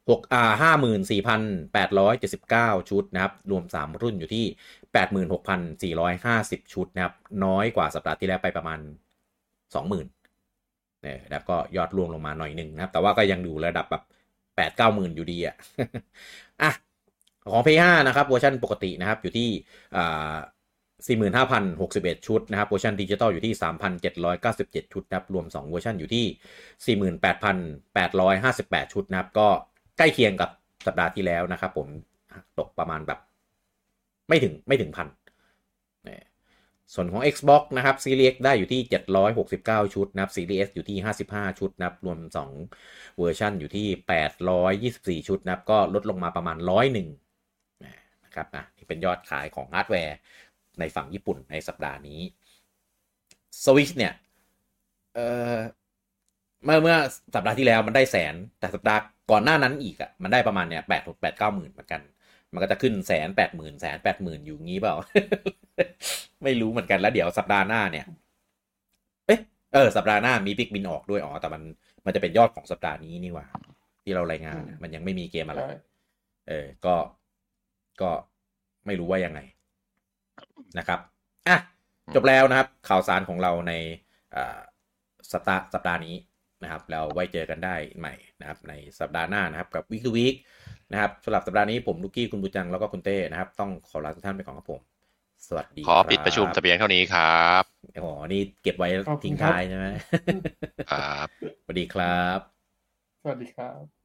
6อ่า54,879 ชุดนะครับ รวม 3 รุ่นอยู่ที่ 86,450 ชุดนะครับ น้อยกว่าสัปดาห์ที่แล้วไปประมาณ 20,000เนี่ยแล้วก็ยอดรวมลงมาหน่อยหนึ่งนะครับ แต่ว่าก็ยังอยู่ระดับแบบ8 9 0,000อยู่ดีอะ อะ ของ P5 นะครับเวอร์ชันปกตินะครับ อยู่ที่อ่า 45,061 ชุดนะครับเวอร์ชันดิจิตอลอยู่ที่ 3,797 ชุดนะครับรวม 2 เวอร์ชันอยู่ที่ 48,858 ชุดนะครับ ก็ใกล้เคียงกับสัปดาห์ที่แล้วนะครับผมตกประมาณแบบ ไม่ถึงไม่ถึงพันเนี่ยส่วนของ Xbox นะครับ Series X ได้อยู่ที่ 769 ชุดนะครับ Series S อยู่ที่ 55 ชุดนะครับ รวม 2 เวอร์ชันอยู่ที่ 824 ชุดนะครับ ก็ลดลงมาประมาณร้อยหนึ่งนะครับนะนี่เป็นยอดขายของฮาร์ดแวร์ ในฝั่งญี่ปุ่นในสัปดาห์นี้ Switch เนี่ยเออเมื่อเมื่อสัปดาห์ที่แล้วมันได้แสนแต่สัปดาห์ก่อนหน้านั้นอีกอะ่ะมันได้ประมาณเนี่ยแปดแปดเก้าหมื่นเหมือนกัน มันก็จะขึ้นแสนแปดหมื่นแสนแปดหมื่นอยู่งี้เปล่า ไม่รู้เหมือนกันแล้วเดี๋ยวสัปดาห์หน้าเนี่ย เอ๊ะเออสัปดาห์หน้ามีปิกบินออกด้วยอ๋อแต่มันมันจะเป็นยอดของสัปดาห์นี้นี่หว่า ที่เรารายงานอะมันยังไม่มีเกมอะไรใช่เออ ก็ก็ไม่รู้ว่ายังไง นะครับอะจบแล้วนะครับ ข่าวสารของเราในอ่าสัปดาห์สัปดาห์นี้นะครับแล้วไว้เจอกันได้ใหม่นะครับ ในสัปดาห์หน้านะครับกับ Week to Week นะครับสำหรับสัปดาห์นี้ผมลูกกี้คุณบูจังแล้วก็คุณเต้นะครับ ต้องขอลาทุกท่านไปก่อนครับผม สวัสดีขอปิดประชุมคแต่เพียงเท่านี้ครับอ๋อนี่เก็บไว้ขอบคุณทิ้งครับท้ายใช่ไหมครับสวัสดีครับ สวัสดีครับ